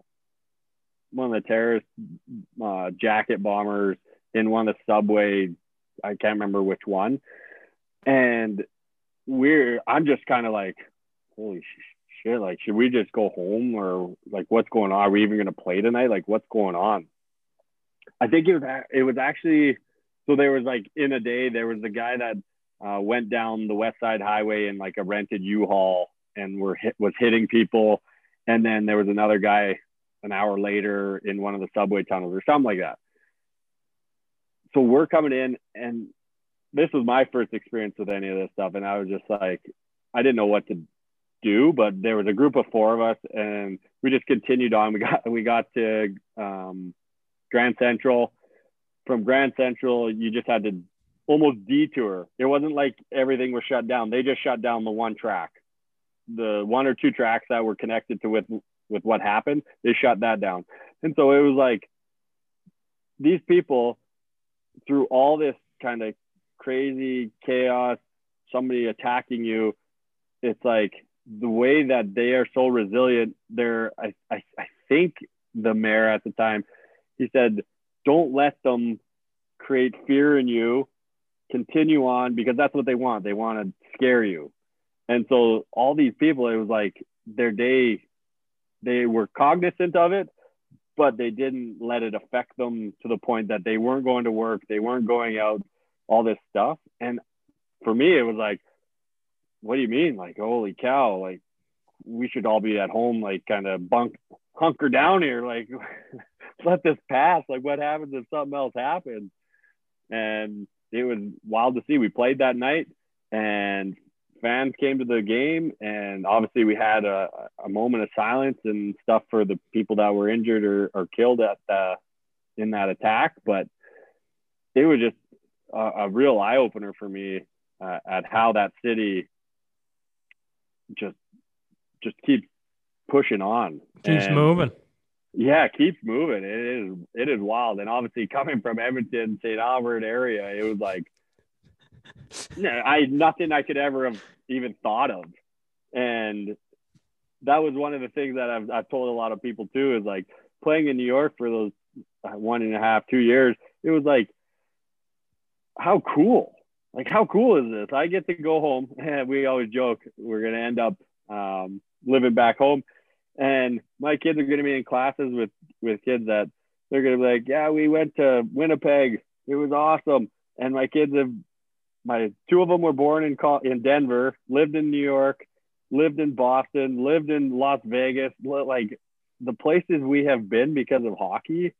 [SPEAKER 1] one of the terrorist uh, jacket bombers in one of the subway. I can't remember which one, and we're I'm just kind of like, holy sh- shit! Like, should we just go home or like what's going on? Are we even gonna play tonight? Like, what's going on? I think it was it was actually so there was like in a day there was the guy that uh, went down the West Side Highway in like a rented U-Haul and were hit was hitting people, and then there was another guy an hour later in one of the subway tunnels or something like that. So we're coming in, and this was my first experience with any of this stuff, and I was just like, I didn't know what to do, but there was a group of four of us, and we just continued on. We got we got to um, Grand Central. From Grand Central, you just had to almost detour. It wasn't like everything was shut down. They just shut down the one track. the one or two tracks that were connected to with with what happened, they shut that down. And so it was like these people through all this kind of crazy chaos, somebody attacking you, it's like the way that they are so resilient. They're, I, I, I think the mayor at the time, he said, don't let them create fear in you. Continue on because that's what they want. They want to scare you. And so all these people, it was like their day, they were cognizant of it, but they didn't let it affect them to the point that they weren't going to work, they weren't going out, all this stuff. And for me, it was like, what do you mean? Like, holy cow, like we should all be at home, like kind of bunk hunker down here, like *laughs* *laughs* let this pass. Like what happens if something else happens? And it was wild to see. We played that night and fans came to the game and obviously we had a, a moment of silence and stuff for the people that were injured or, or killed at the, in that attack but it was just a, a real eye opener for me uh, at how that city just just keeps pushing on
[SPEAKER 14] Keeps
[SPEAKER 1] And-
[SPEAKER 14] moving.
[SPEAKER 1] Yeah, keeps moving. It is it is wild. And obviously coming from Edmonton, St. Albert area, it was like I nothing I could ever have even thought of. And that was one of the things that I've I've told a lot of people too is like playing in New York for those uh, one and a half, two years, it was like how cool. Like how cool is this? I get to go home *laughs* we always joke we're gonna end up um, living back home and my kids are going to be in classes with with kids that they're going to be like yeah we went to winnipeg. It was awesome. And my kids have my two of them were born in in denver lived in new york lived in boston lived in las vegas like the places we have been because of hockey.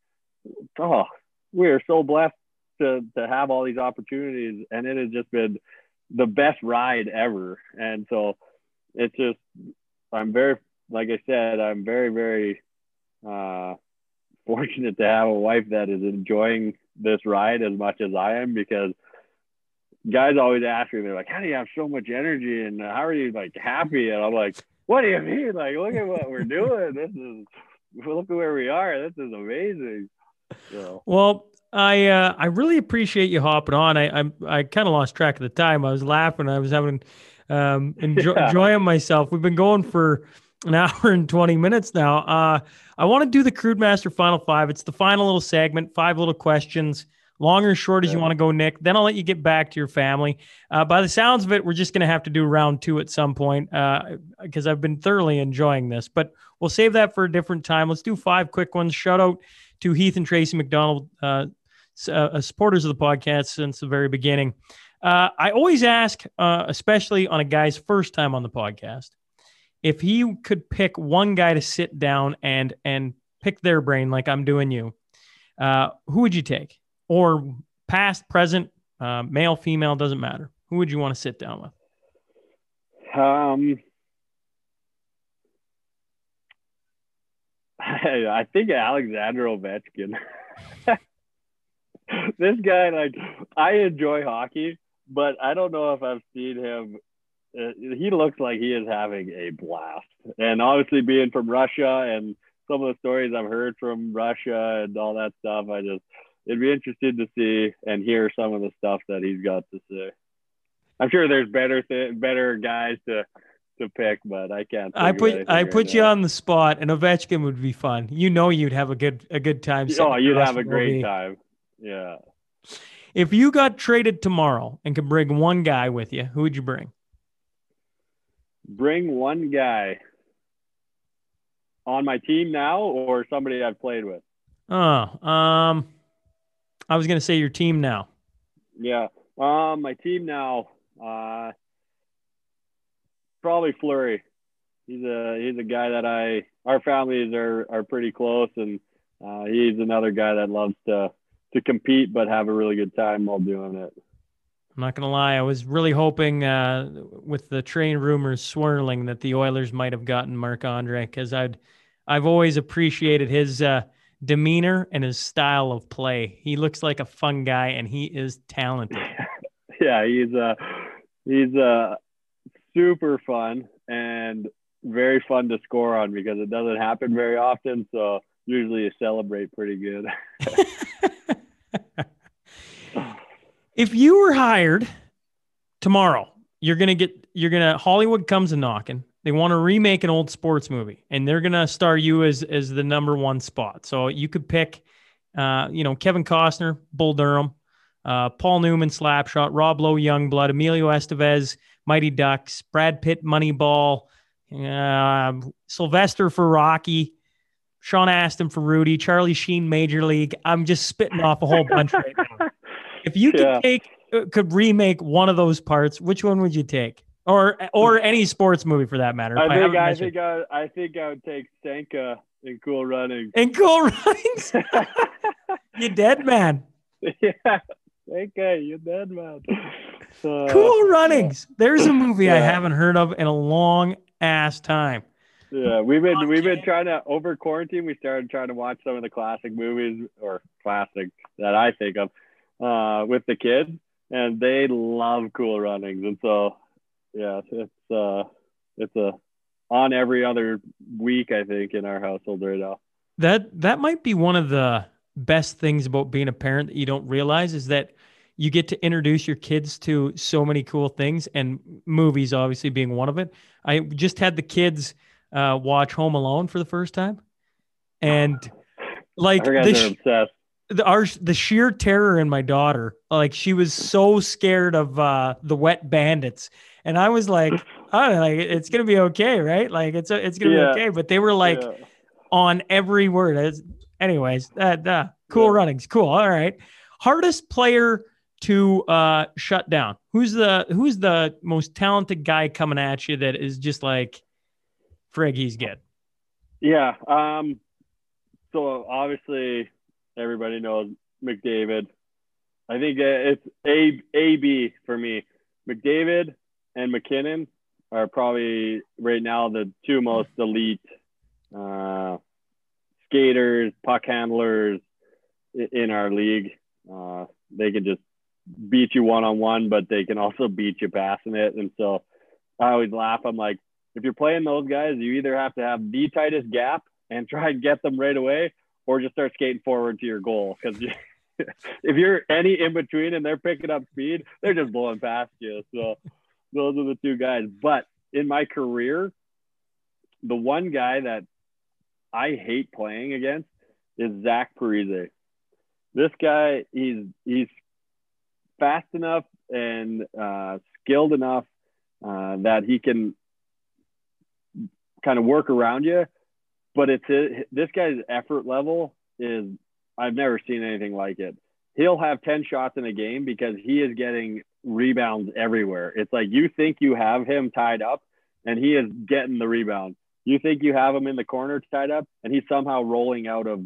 [SPEAKER 1] Oh we are so blessed to to have all these opportunities and it has just been the best ride ever. And so it's just i'm very like I said, I'm very, very uh, fortunate to have a wife that is enjoying this ride as much as I am because guys always ask me, they're like, how do you have so much energy and how are you like happy? And I'm like, what do you mean? Like, look at what we're doing. This is, look at where we are. This is amazing. So,
[SPEAKER 14] Well, I uh, I really appreciate you hopping on. I I, I kind of lost track of the time. I was laughing. I was having um enjoy, *laughs*
[SPEAKER 1] Yeah.
[SPEAKER 14] enjoying myself. We've been going for an *laughs* hour and 20 minutes now. Uh, I want to do the Crude Master Final Five. It's the final little segment, five little questions, long or short as you want to go, Nick. Then I'll let you get back to your family. Uh, by the sounds of it, we're just going to have to do round two at some point because I've been thoroughly enjoying this. But we'll save that for a different time. Let's do five quick ones. Shout out to Heath and Tracy McDonald, uh, uh, supporters of the podcast since the very beginning. Uh, I always ask, uh, especially on a guy's first time on the podcast, if he could pick one guy to sit down and and pick their brain like I'm doing you, uh, who would you take? Or past, present, uh, male, female, doesn't matter. Who would you want to sit down with?
[SPEAKER 1] um, *laughs* I think Alexander Ovechkin. *laughs* this guy, like, I enjoy hockey, but I don't know if I've seen him. Uh, he looks like he is having a blast, and obviously being from Russia and some of the stories I've heard from Russia and all that stuff, I just it'd be interesting to see and hear some of the stuff that he's got to say. I'm sure there's better th- better guys to to pick, but I can't.
[SPEAKER 14] I put I
[SPEAKER 1] right
[SPEAKER 14] put you
[SPEAKER 1] now.
[SPEAKER 14] on the spot, and Ovechkin would be fun. You know, you'd have a good a good time.
[SPEAKER 1] Oh, you'd have a great
[SPEAKER 14] OV.
[SPEAKER 1] time. Yeah.
[SPEAKER 14] If you got traded tomorrow and could bring one guy with you, who would you bring?
[SPEAKER 1] Bring one guy on my team now or somebody I've played with.
[SPEAKER 14] Oh, um, I was gonna say your team now.
[SPEAKER 1] Yeah. Um, my team now, uh, probably Fleury. He's a he's a guy that I our families are are pretty close, and uh, he's another guy that loves to to compete but have a really good time while doing it.
[SPEAKER 14] I'm not gonna lie, I was really hoping uh, with the train rumors swirling that the Oilers might have gotten Marc Andre because I'd I've always appreciated his uh, demeanor and his style of play. He looks like a fun guy and he is talented. *laughs*
[SPEAKER 1] yeah, he's uh he's uh super fun and very fun to score on because it doesn't happen very often. So usually you celebrate pretty good. *laughs* *laughs*
[SPEAKER 14] if you were hired tomorrow, you're gonna get you're gonna Hollywood comes a knocking. They want to remake an old sports movie, and they're gonna star you as as the number one spot. So you could pick, uh, you know, Kevin Costner, Bull Durham, uh, Paul Newman, Slapshot, Rob Lowe, Youngblood, Emilio Estevez, Mighty Ducks, Brad Pitt, Moneyball, uh, Sylvester for Rocky, Sean Astin for Rudy, Charlie Sheen, Major League. I'm just spitting off a whole bunch right now. If you could
[SPEAKER 1] Yeah.
[SPEAKER 14] take, uh, could remake one of those parts, which one would you take? Or or any sports movie for that matter.
[SPEAKER 1] I think
[SPEAKER 14] haven't
[SPEAKER 1] I think I, I think I would take Sanka in Cool Runnings.
[SPEAKER 14] and Cool Runnings. *laughs* you dead man.
[SPEAKER 1] yeah, Sanka, you dead man. Uh,
[SPEAKER 14] Cool Runnings. There's a movie I haven't heard of in a long ass time.
[SPEAKER 1] Yeah, we've been we've been trying to over quarantine. We started trying to watch some of the classic movies or classic that I think of uh, with the kids, and they love Cool Runnings, and so yeah, it's uh it's a on every other week I think in our household right now.
[SPEAKER 14] That that might be one of the best things about being a parent that you don't realize is that you get to introduce your kids to so many cool things and movies obviously being one of it. I just had the kids uh, watch Home Alone for the first time. And like
[SPEAKER 1] Our guys
[SPEAKER 14] the,
[SPEAKER 1] are
[SPEAKER 14] sh-
[SPEAKER 1] obsessed.
[SPEAKER 14] The our the sheer terror in my daughter, like she was so scared of uh, the wet bandits, and I was like, *laughs* "Oh, like it's gonna be okay, right? Like it's it's gonna
[SPEAKER 1] Yeah.
[SPEAKER 14] be okay." But they were like
[SPEAKER 1] Yeah.
[SPEAKER 14] on every word. It's- anyways, that uh, cool
[SPEAKER 1] Yeah.
[SPEAKER 14] runnings, cool. All right, hardest player to uh, shut down. Who's the who's the most talented guy coming at you that is just like, frig, he's good.
[SPEAKER 1] Yeah. Um, so obviously everybody knows McDavid. I think it's A A B for me. McDavid and MacKinnon are probably right now the two most elite uh, skaters, puck handlers in our league. Uh, they can just beat you one on one, but they can also beat you passing it. And so I always laugh. I'm like, if you're playing those guys, you either have to have the tightest gap and try and get them right away, or just start skating forward to your goal. Because *laughs* if you're any in between and they're picking up speed, they're just blowing past you. So those are the two guys. But in my career, the one guy that I hate playing against is Zach Parise. This guy, he's he's fast enough and uh, skilled enough uh, that he can kind of work around you. But it's this guy's effort level is I've never seen anything like it. He'll have 10 shots in a game because he is getting rebounds everywhere. It's like you think you have him tied up and he is getting the rebound. You think you have him in the corner tied up and he's somehow rolling out of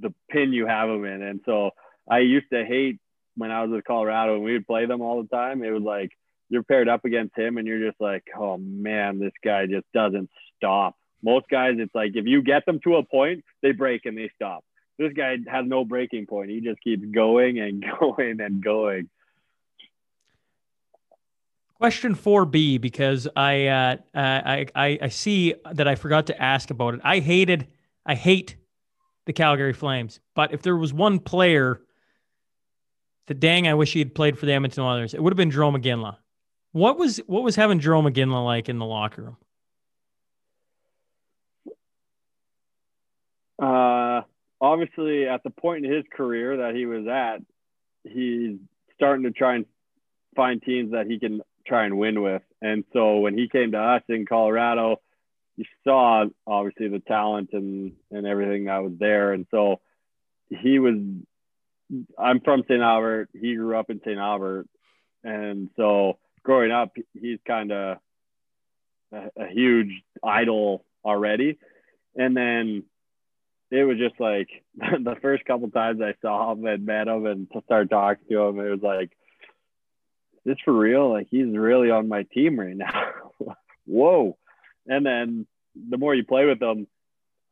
[SPEAKER 1] the pin you have him in. And so I used to hate when I was with Colorado and we would play them all the time. It was like you're paired up against him and you're just like, oh man, this guy just doesn't stop. Most guys, it's like if you get them to a point, they break and they stop. This guy has no breaking point. He just keeps going and *laughs* going and going.
[SPEAKER 14] Question four B because I, uh, I I I see that I forgot to ask about it. I hated I hate the Calgary Flames, but if there was one player that dang I wish he had played for the Edmonton Oilers, it would have been Jarome Iginla. What was what was having Jarome Iginla like in the locker room?
[SPEAKER 1] Uh, obviously, at the point in his career that he was at, he's starting to try and find teams that he can try and win with. And so when he came to us in Colorado, you saw obviously the talent and and everything that was there. And so he was. I'm from St. Albert. He grew up in St. Albert, and so growing up, he's kind of a, a huge idol already. And then it was just like *laughs* the first couple times I saw him and met him and started talking to him, it was like, is this for real? Like he's really on my team right now. *laughs* Whoa. And then the more you play with them,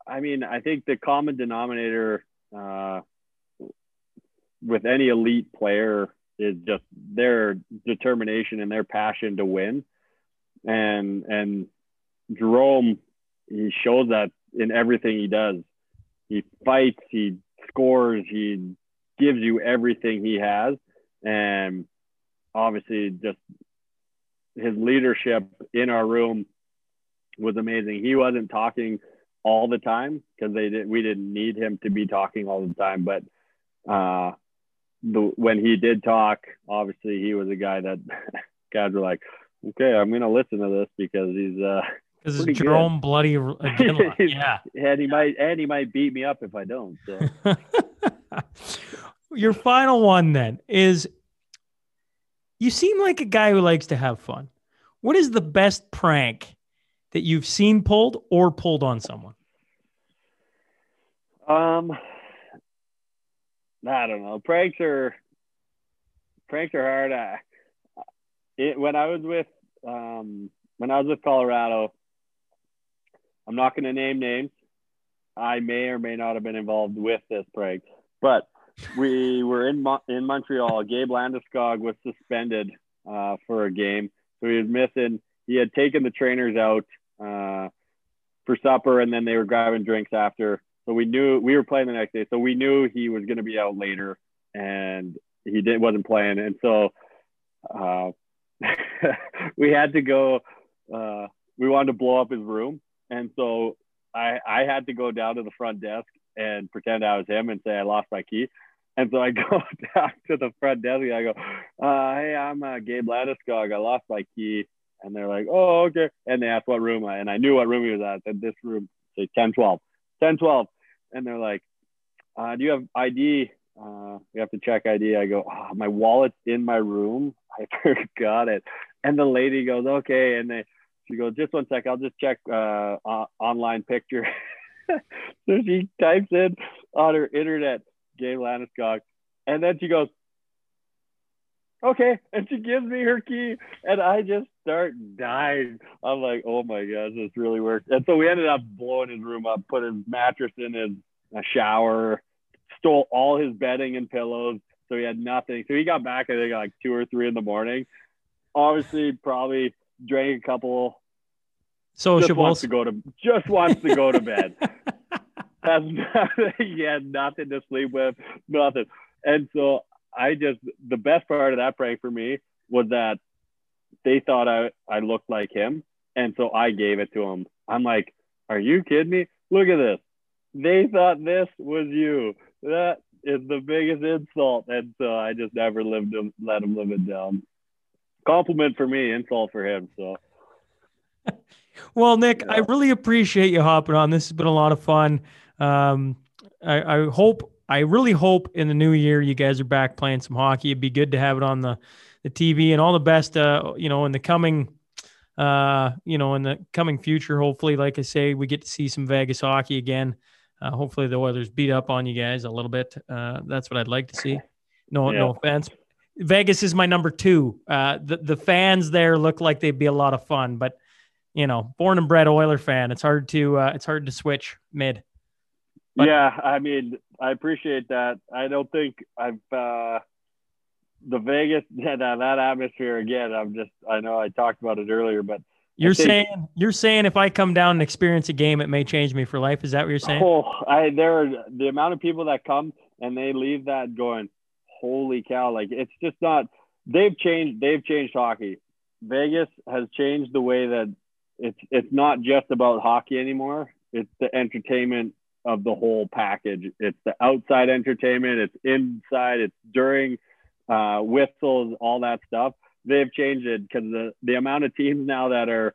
[SPEAKER 1] I mean, I think the common denominator uh, with any elite player is just their determination and their passion to win. and and Jarome he shows that in everything he does. He fights, he scores, he gives you everything he has, and obviously just his leadership in our room was amazing. He wasn't talking all the time because they did we didn't need him to be talking all the time, but uh the when he did talk, obviously he was a guy that *laughs* guys were like, okay, I'm gonna listen to this because he's uh
[SPEAKER 14] Because it's
[SPEAKER 1] good.
[SPEAKER 14] Jarome Bloody Iginla. *laughs* yeah.
[SPEAKER 1] and he might and he might beat me up if I don't. So *laughs*
[SPEAKER 14] Your final one then is you seem like a guy who likes to have fun. What is the best prank that you've seen pulled or pulled on someone?
[SPEAKER 1] um I don't know. Pranks are pranks are hard. I, it, when I was with um when I was with Colorado, I'm not going to name names. I may or may not have been involved with this prank, but we were in Mo- in Montreal. Gabe Landeskog was suspended uh, for a game, so he was missing. He had taken the trainers out uh, for supper, and then they were grabbing drinks after. So we knew we were playing the next day, so we knew he was going to be out later, and he did wasn't playing, and so uh, *laughs* we had to go. Uh, we wanted to blow up his room, and so I I had to go down to the front desk and pretend I was him and say I lost my key. And so I *laughs* go down to the front desk and I go, uh, "Hey, I'm uh, Gabe Landeskog. I lost my key." And they're like, "Oh, okay." And they asked what room I, and I knew what room he was at. I said, "This room, say 10, 12, 10, 12." And they're like, uh, "Do you have ID?" Uh, we have to check ID. I go, oh, "My wallet's in my room. *laughs* I forgot it." And the lady goes, "Okay." And they, she goes, "Just one sec. I'll just check uh, online picture." *laughs* so she types in on her internet Gabe Landeskog, and then she goes, "Okay," and she gives me her key, and I just start dying. I'm like, "Oh my gosh, this really worked!" And so we ended up blowing his room up, put his mattress in his shower, stole all his bedding and pillows, so he had nothing. So he got back, I think, like two or three in the morning. Obviously, probably drank a couple So just wants to go to just wants to go to bed. *laughs* Has nothing. *laughs* He had nothing to sleep with, nothing. And so I just the best part of that prank for me was that they thought I I looked like him, and so I gave it to him. I'm like, "Are you kidding me? Look at this. They thought this was you. That is the biggest insult." And so I just never lived him, let him live it down. Compliment for me, insult for him. So. *laughs*
[SPEAKER 14] Well, Nick, I really appreciate you hopping on. This has been a lot of fun. Um, I, I hope, I really hope in the new year you guys are back playing some hockey. It'd be good to have it on the, the TV and all the best, uh, you know, in the coming, uh, you know, in the coming future. Hopefully, like I say, we get to see some Vegas hockey again. Uh, hopefully, the weather's beat up on you guys a little bit. Uh, that's what I'd like to see. No, no offense. Vegas is my number two. Uh, the the fans there look like they'd be a lot of fun, but you know, born and bred Oiler fan, it's hard to uh, it's hard to switch mid. But-
[SPEAKER 1] yeah, I mean, I appreciate that. I don't think I've uh, the Vegas *laughs* that that atmosphere again. I'm just I know I talked about it earlier, but
[SPEAKER 14] You're
[SPEAKER 1] think-
[SPEAKER 14] saying you're saying if I come down and experience a game, it may change me for life. Is that what you're saying?
[SPEAKER 1] oh, I there are the amount of people that come and they leave that going, holy cow! Like it's just not. They've changed. They've changed hockey. Vegas has changed the way that it's it's not just about hockey anymore. It's the entertainment of the whole package. It's the outside entertainment. It's inside. It's during uh, whistles, all that stuff. They've changed it because the the amount of teams now that are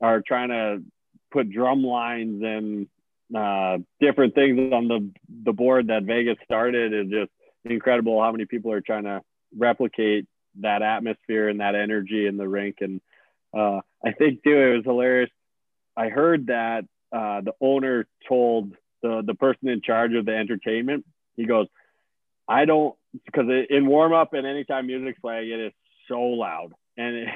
[SPEAKER 1] are trying to put drum lines and uh, different things on the the board that Vegas started is just incredible. How many people are trying to replicate that atmosphere and that energy in the rink and uh, I think too, it was hilarious. I heard that uh, the owner told the the person in charge of the entertainment. He goes, "I don't because in warm up and anytime music's playing, it is so loud." And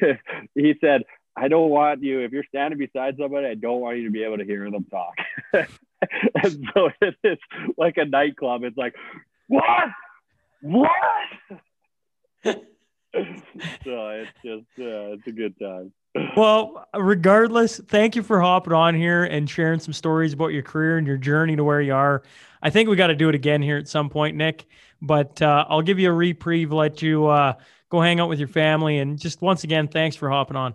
[SPEAKER 1] it, *laughs* he said, "I don't want you if you're standing beside somebody. I don't want you to be able to hear them talk." *laughs* and so it is like a nightclub. It's like, what? What? *laughs* so it's just uh, it's a good time. *laughs*
[SPEAKER 14] Well, regardless, thank you for hopping on here and sharing some stories about your career and your journey to where you are. I think we got to do it again here at some point, Nick. But uh, I'll give you a reprieve, let you uh, go hang out with your family, and just once again, thanks for hopping on.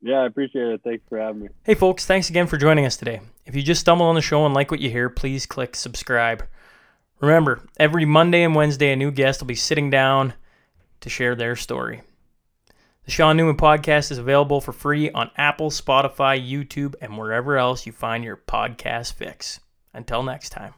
[SPEAKER 1] Yeah, I appreciate it. Thanks for having me.
[SPEAKER 14] Hey, folks, thanks again for joining us today. If you just stumbled on the show and like what you hear, please click subscribe. Remember, every Monday and Wednesday, a new guest will be sitting down to share their story. The Sean Newman podcast is available for free on Apple, Spotify, YouTube, and wherever else you find your podcast fix. Until next time.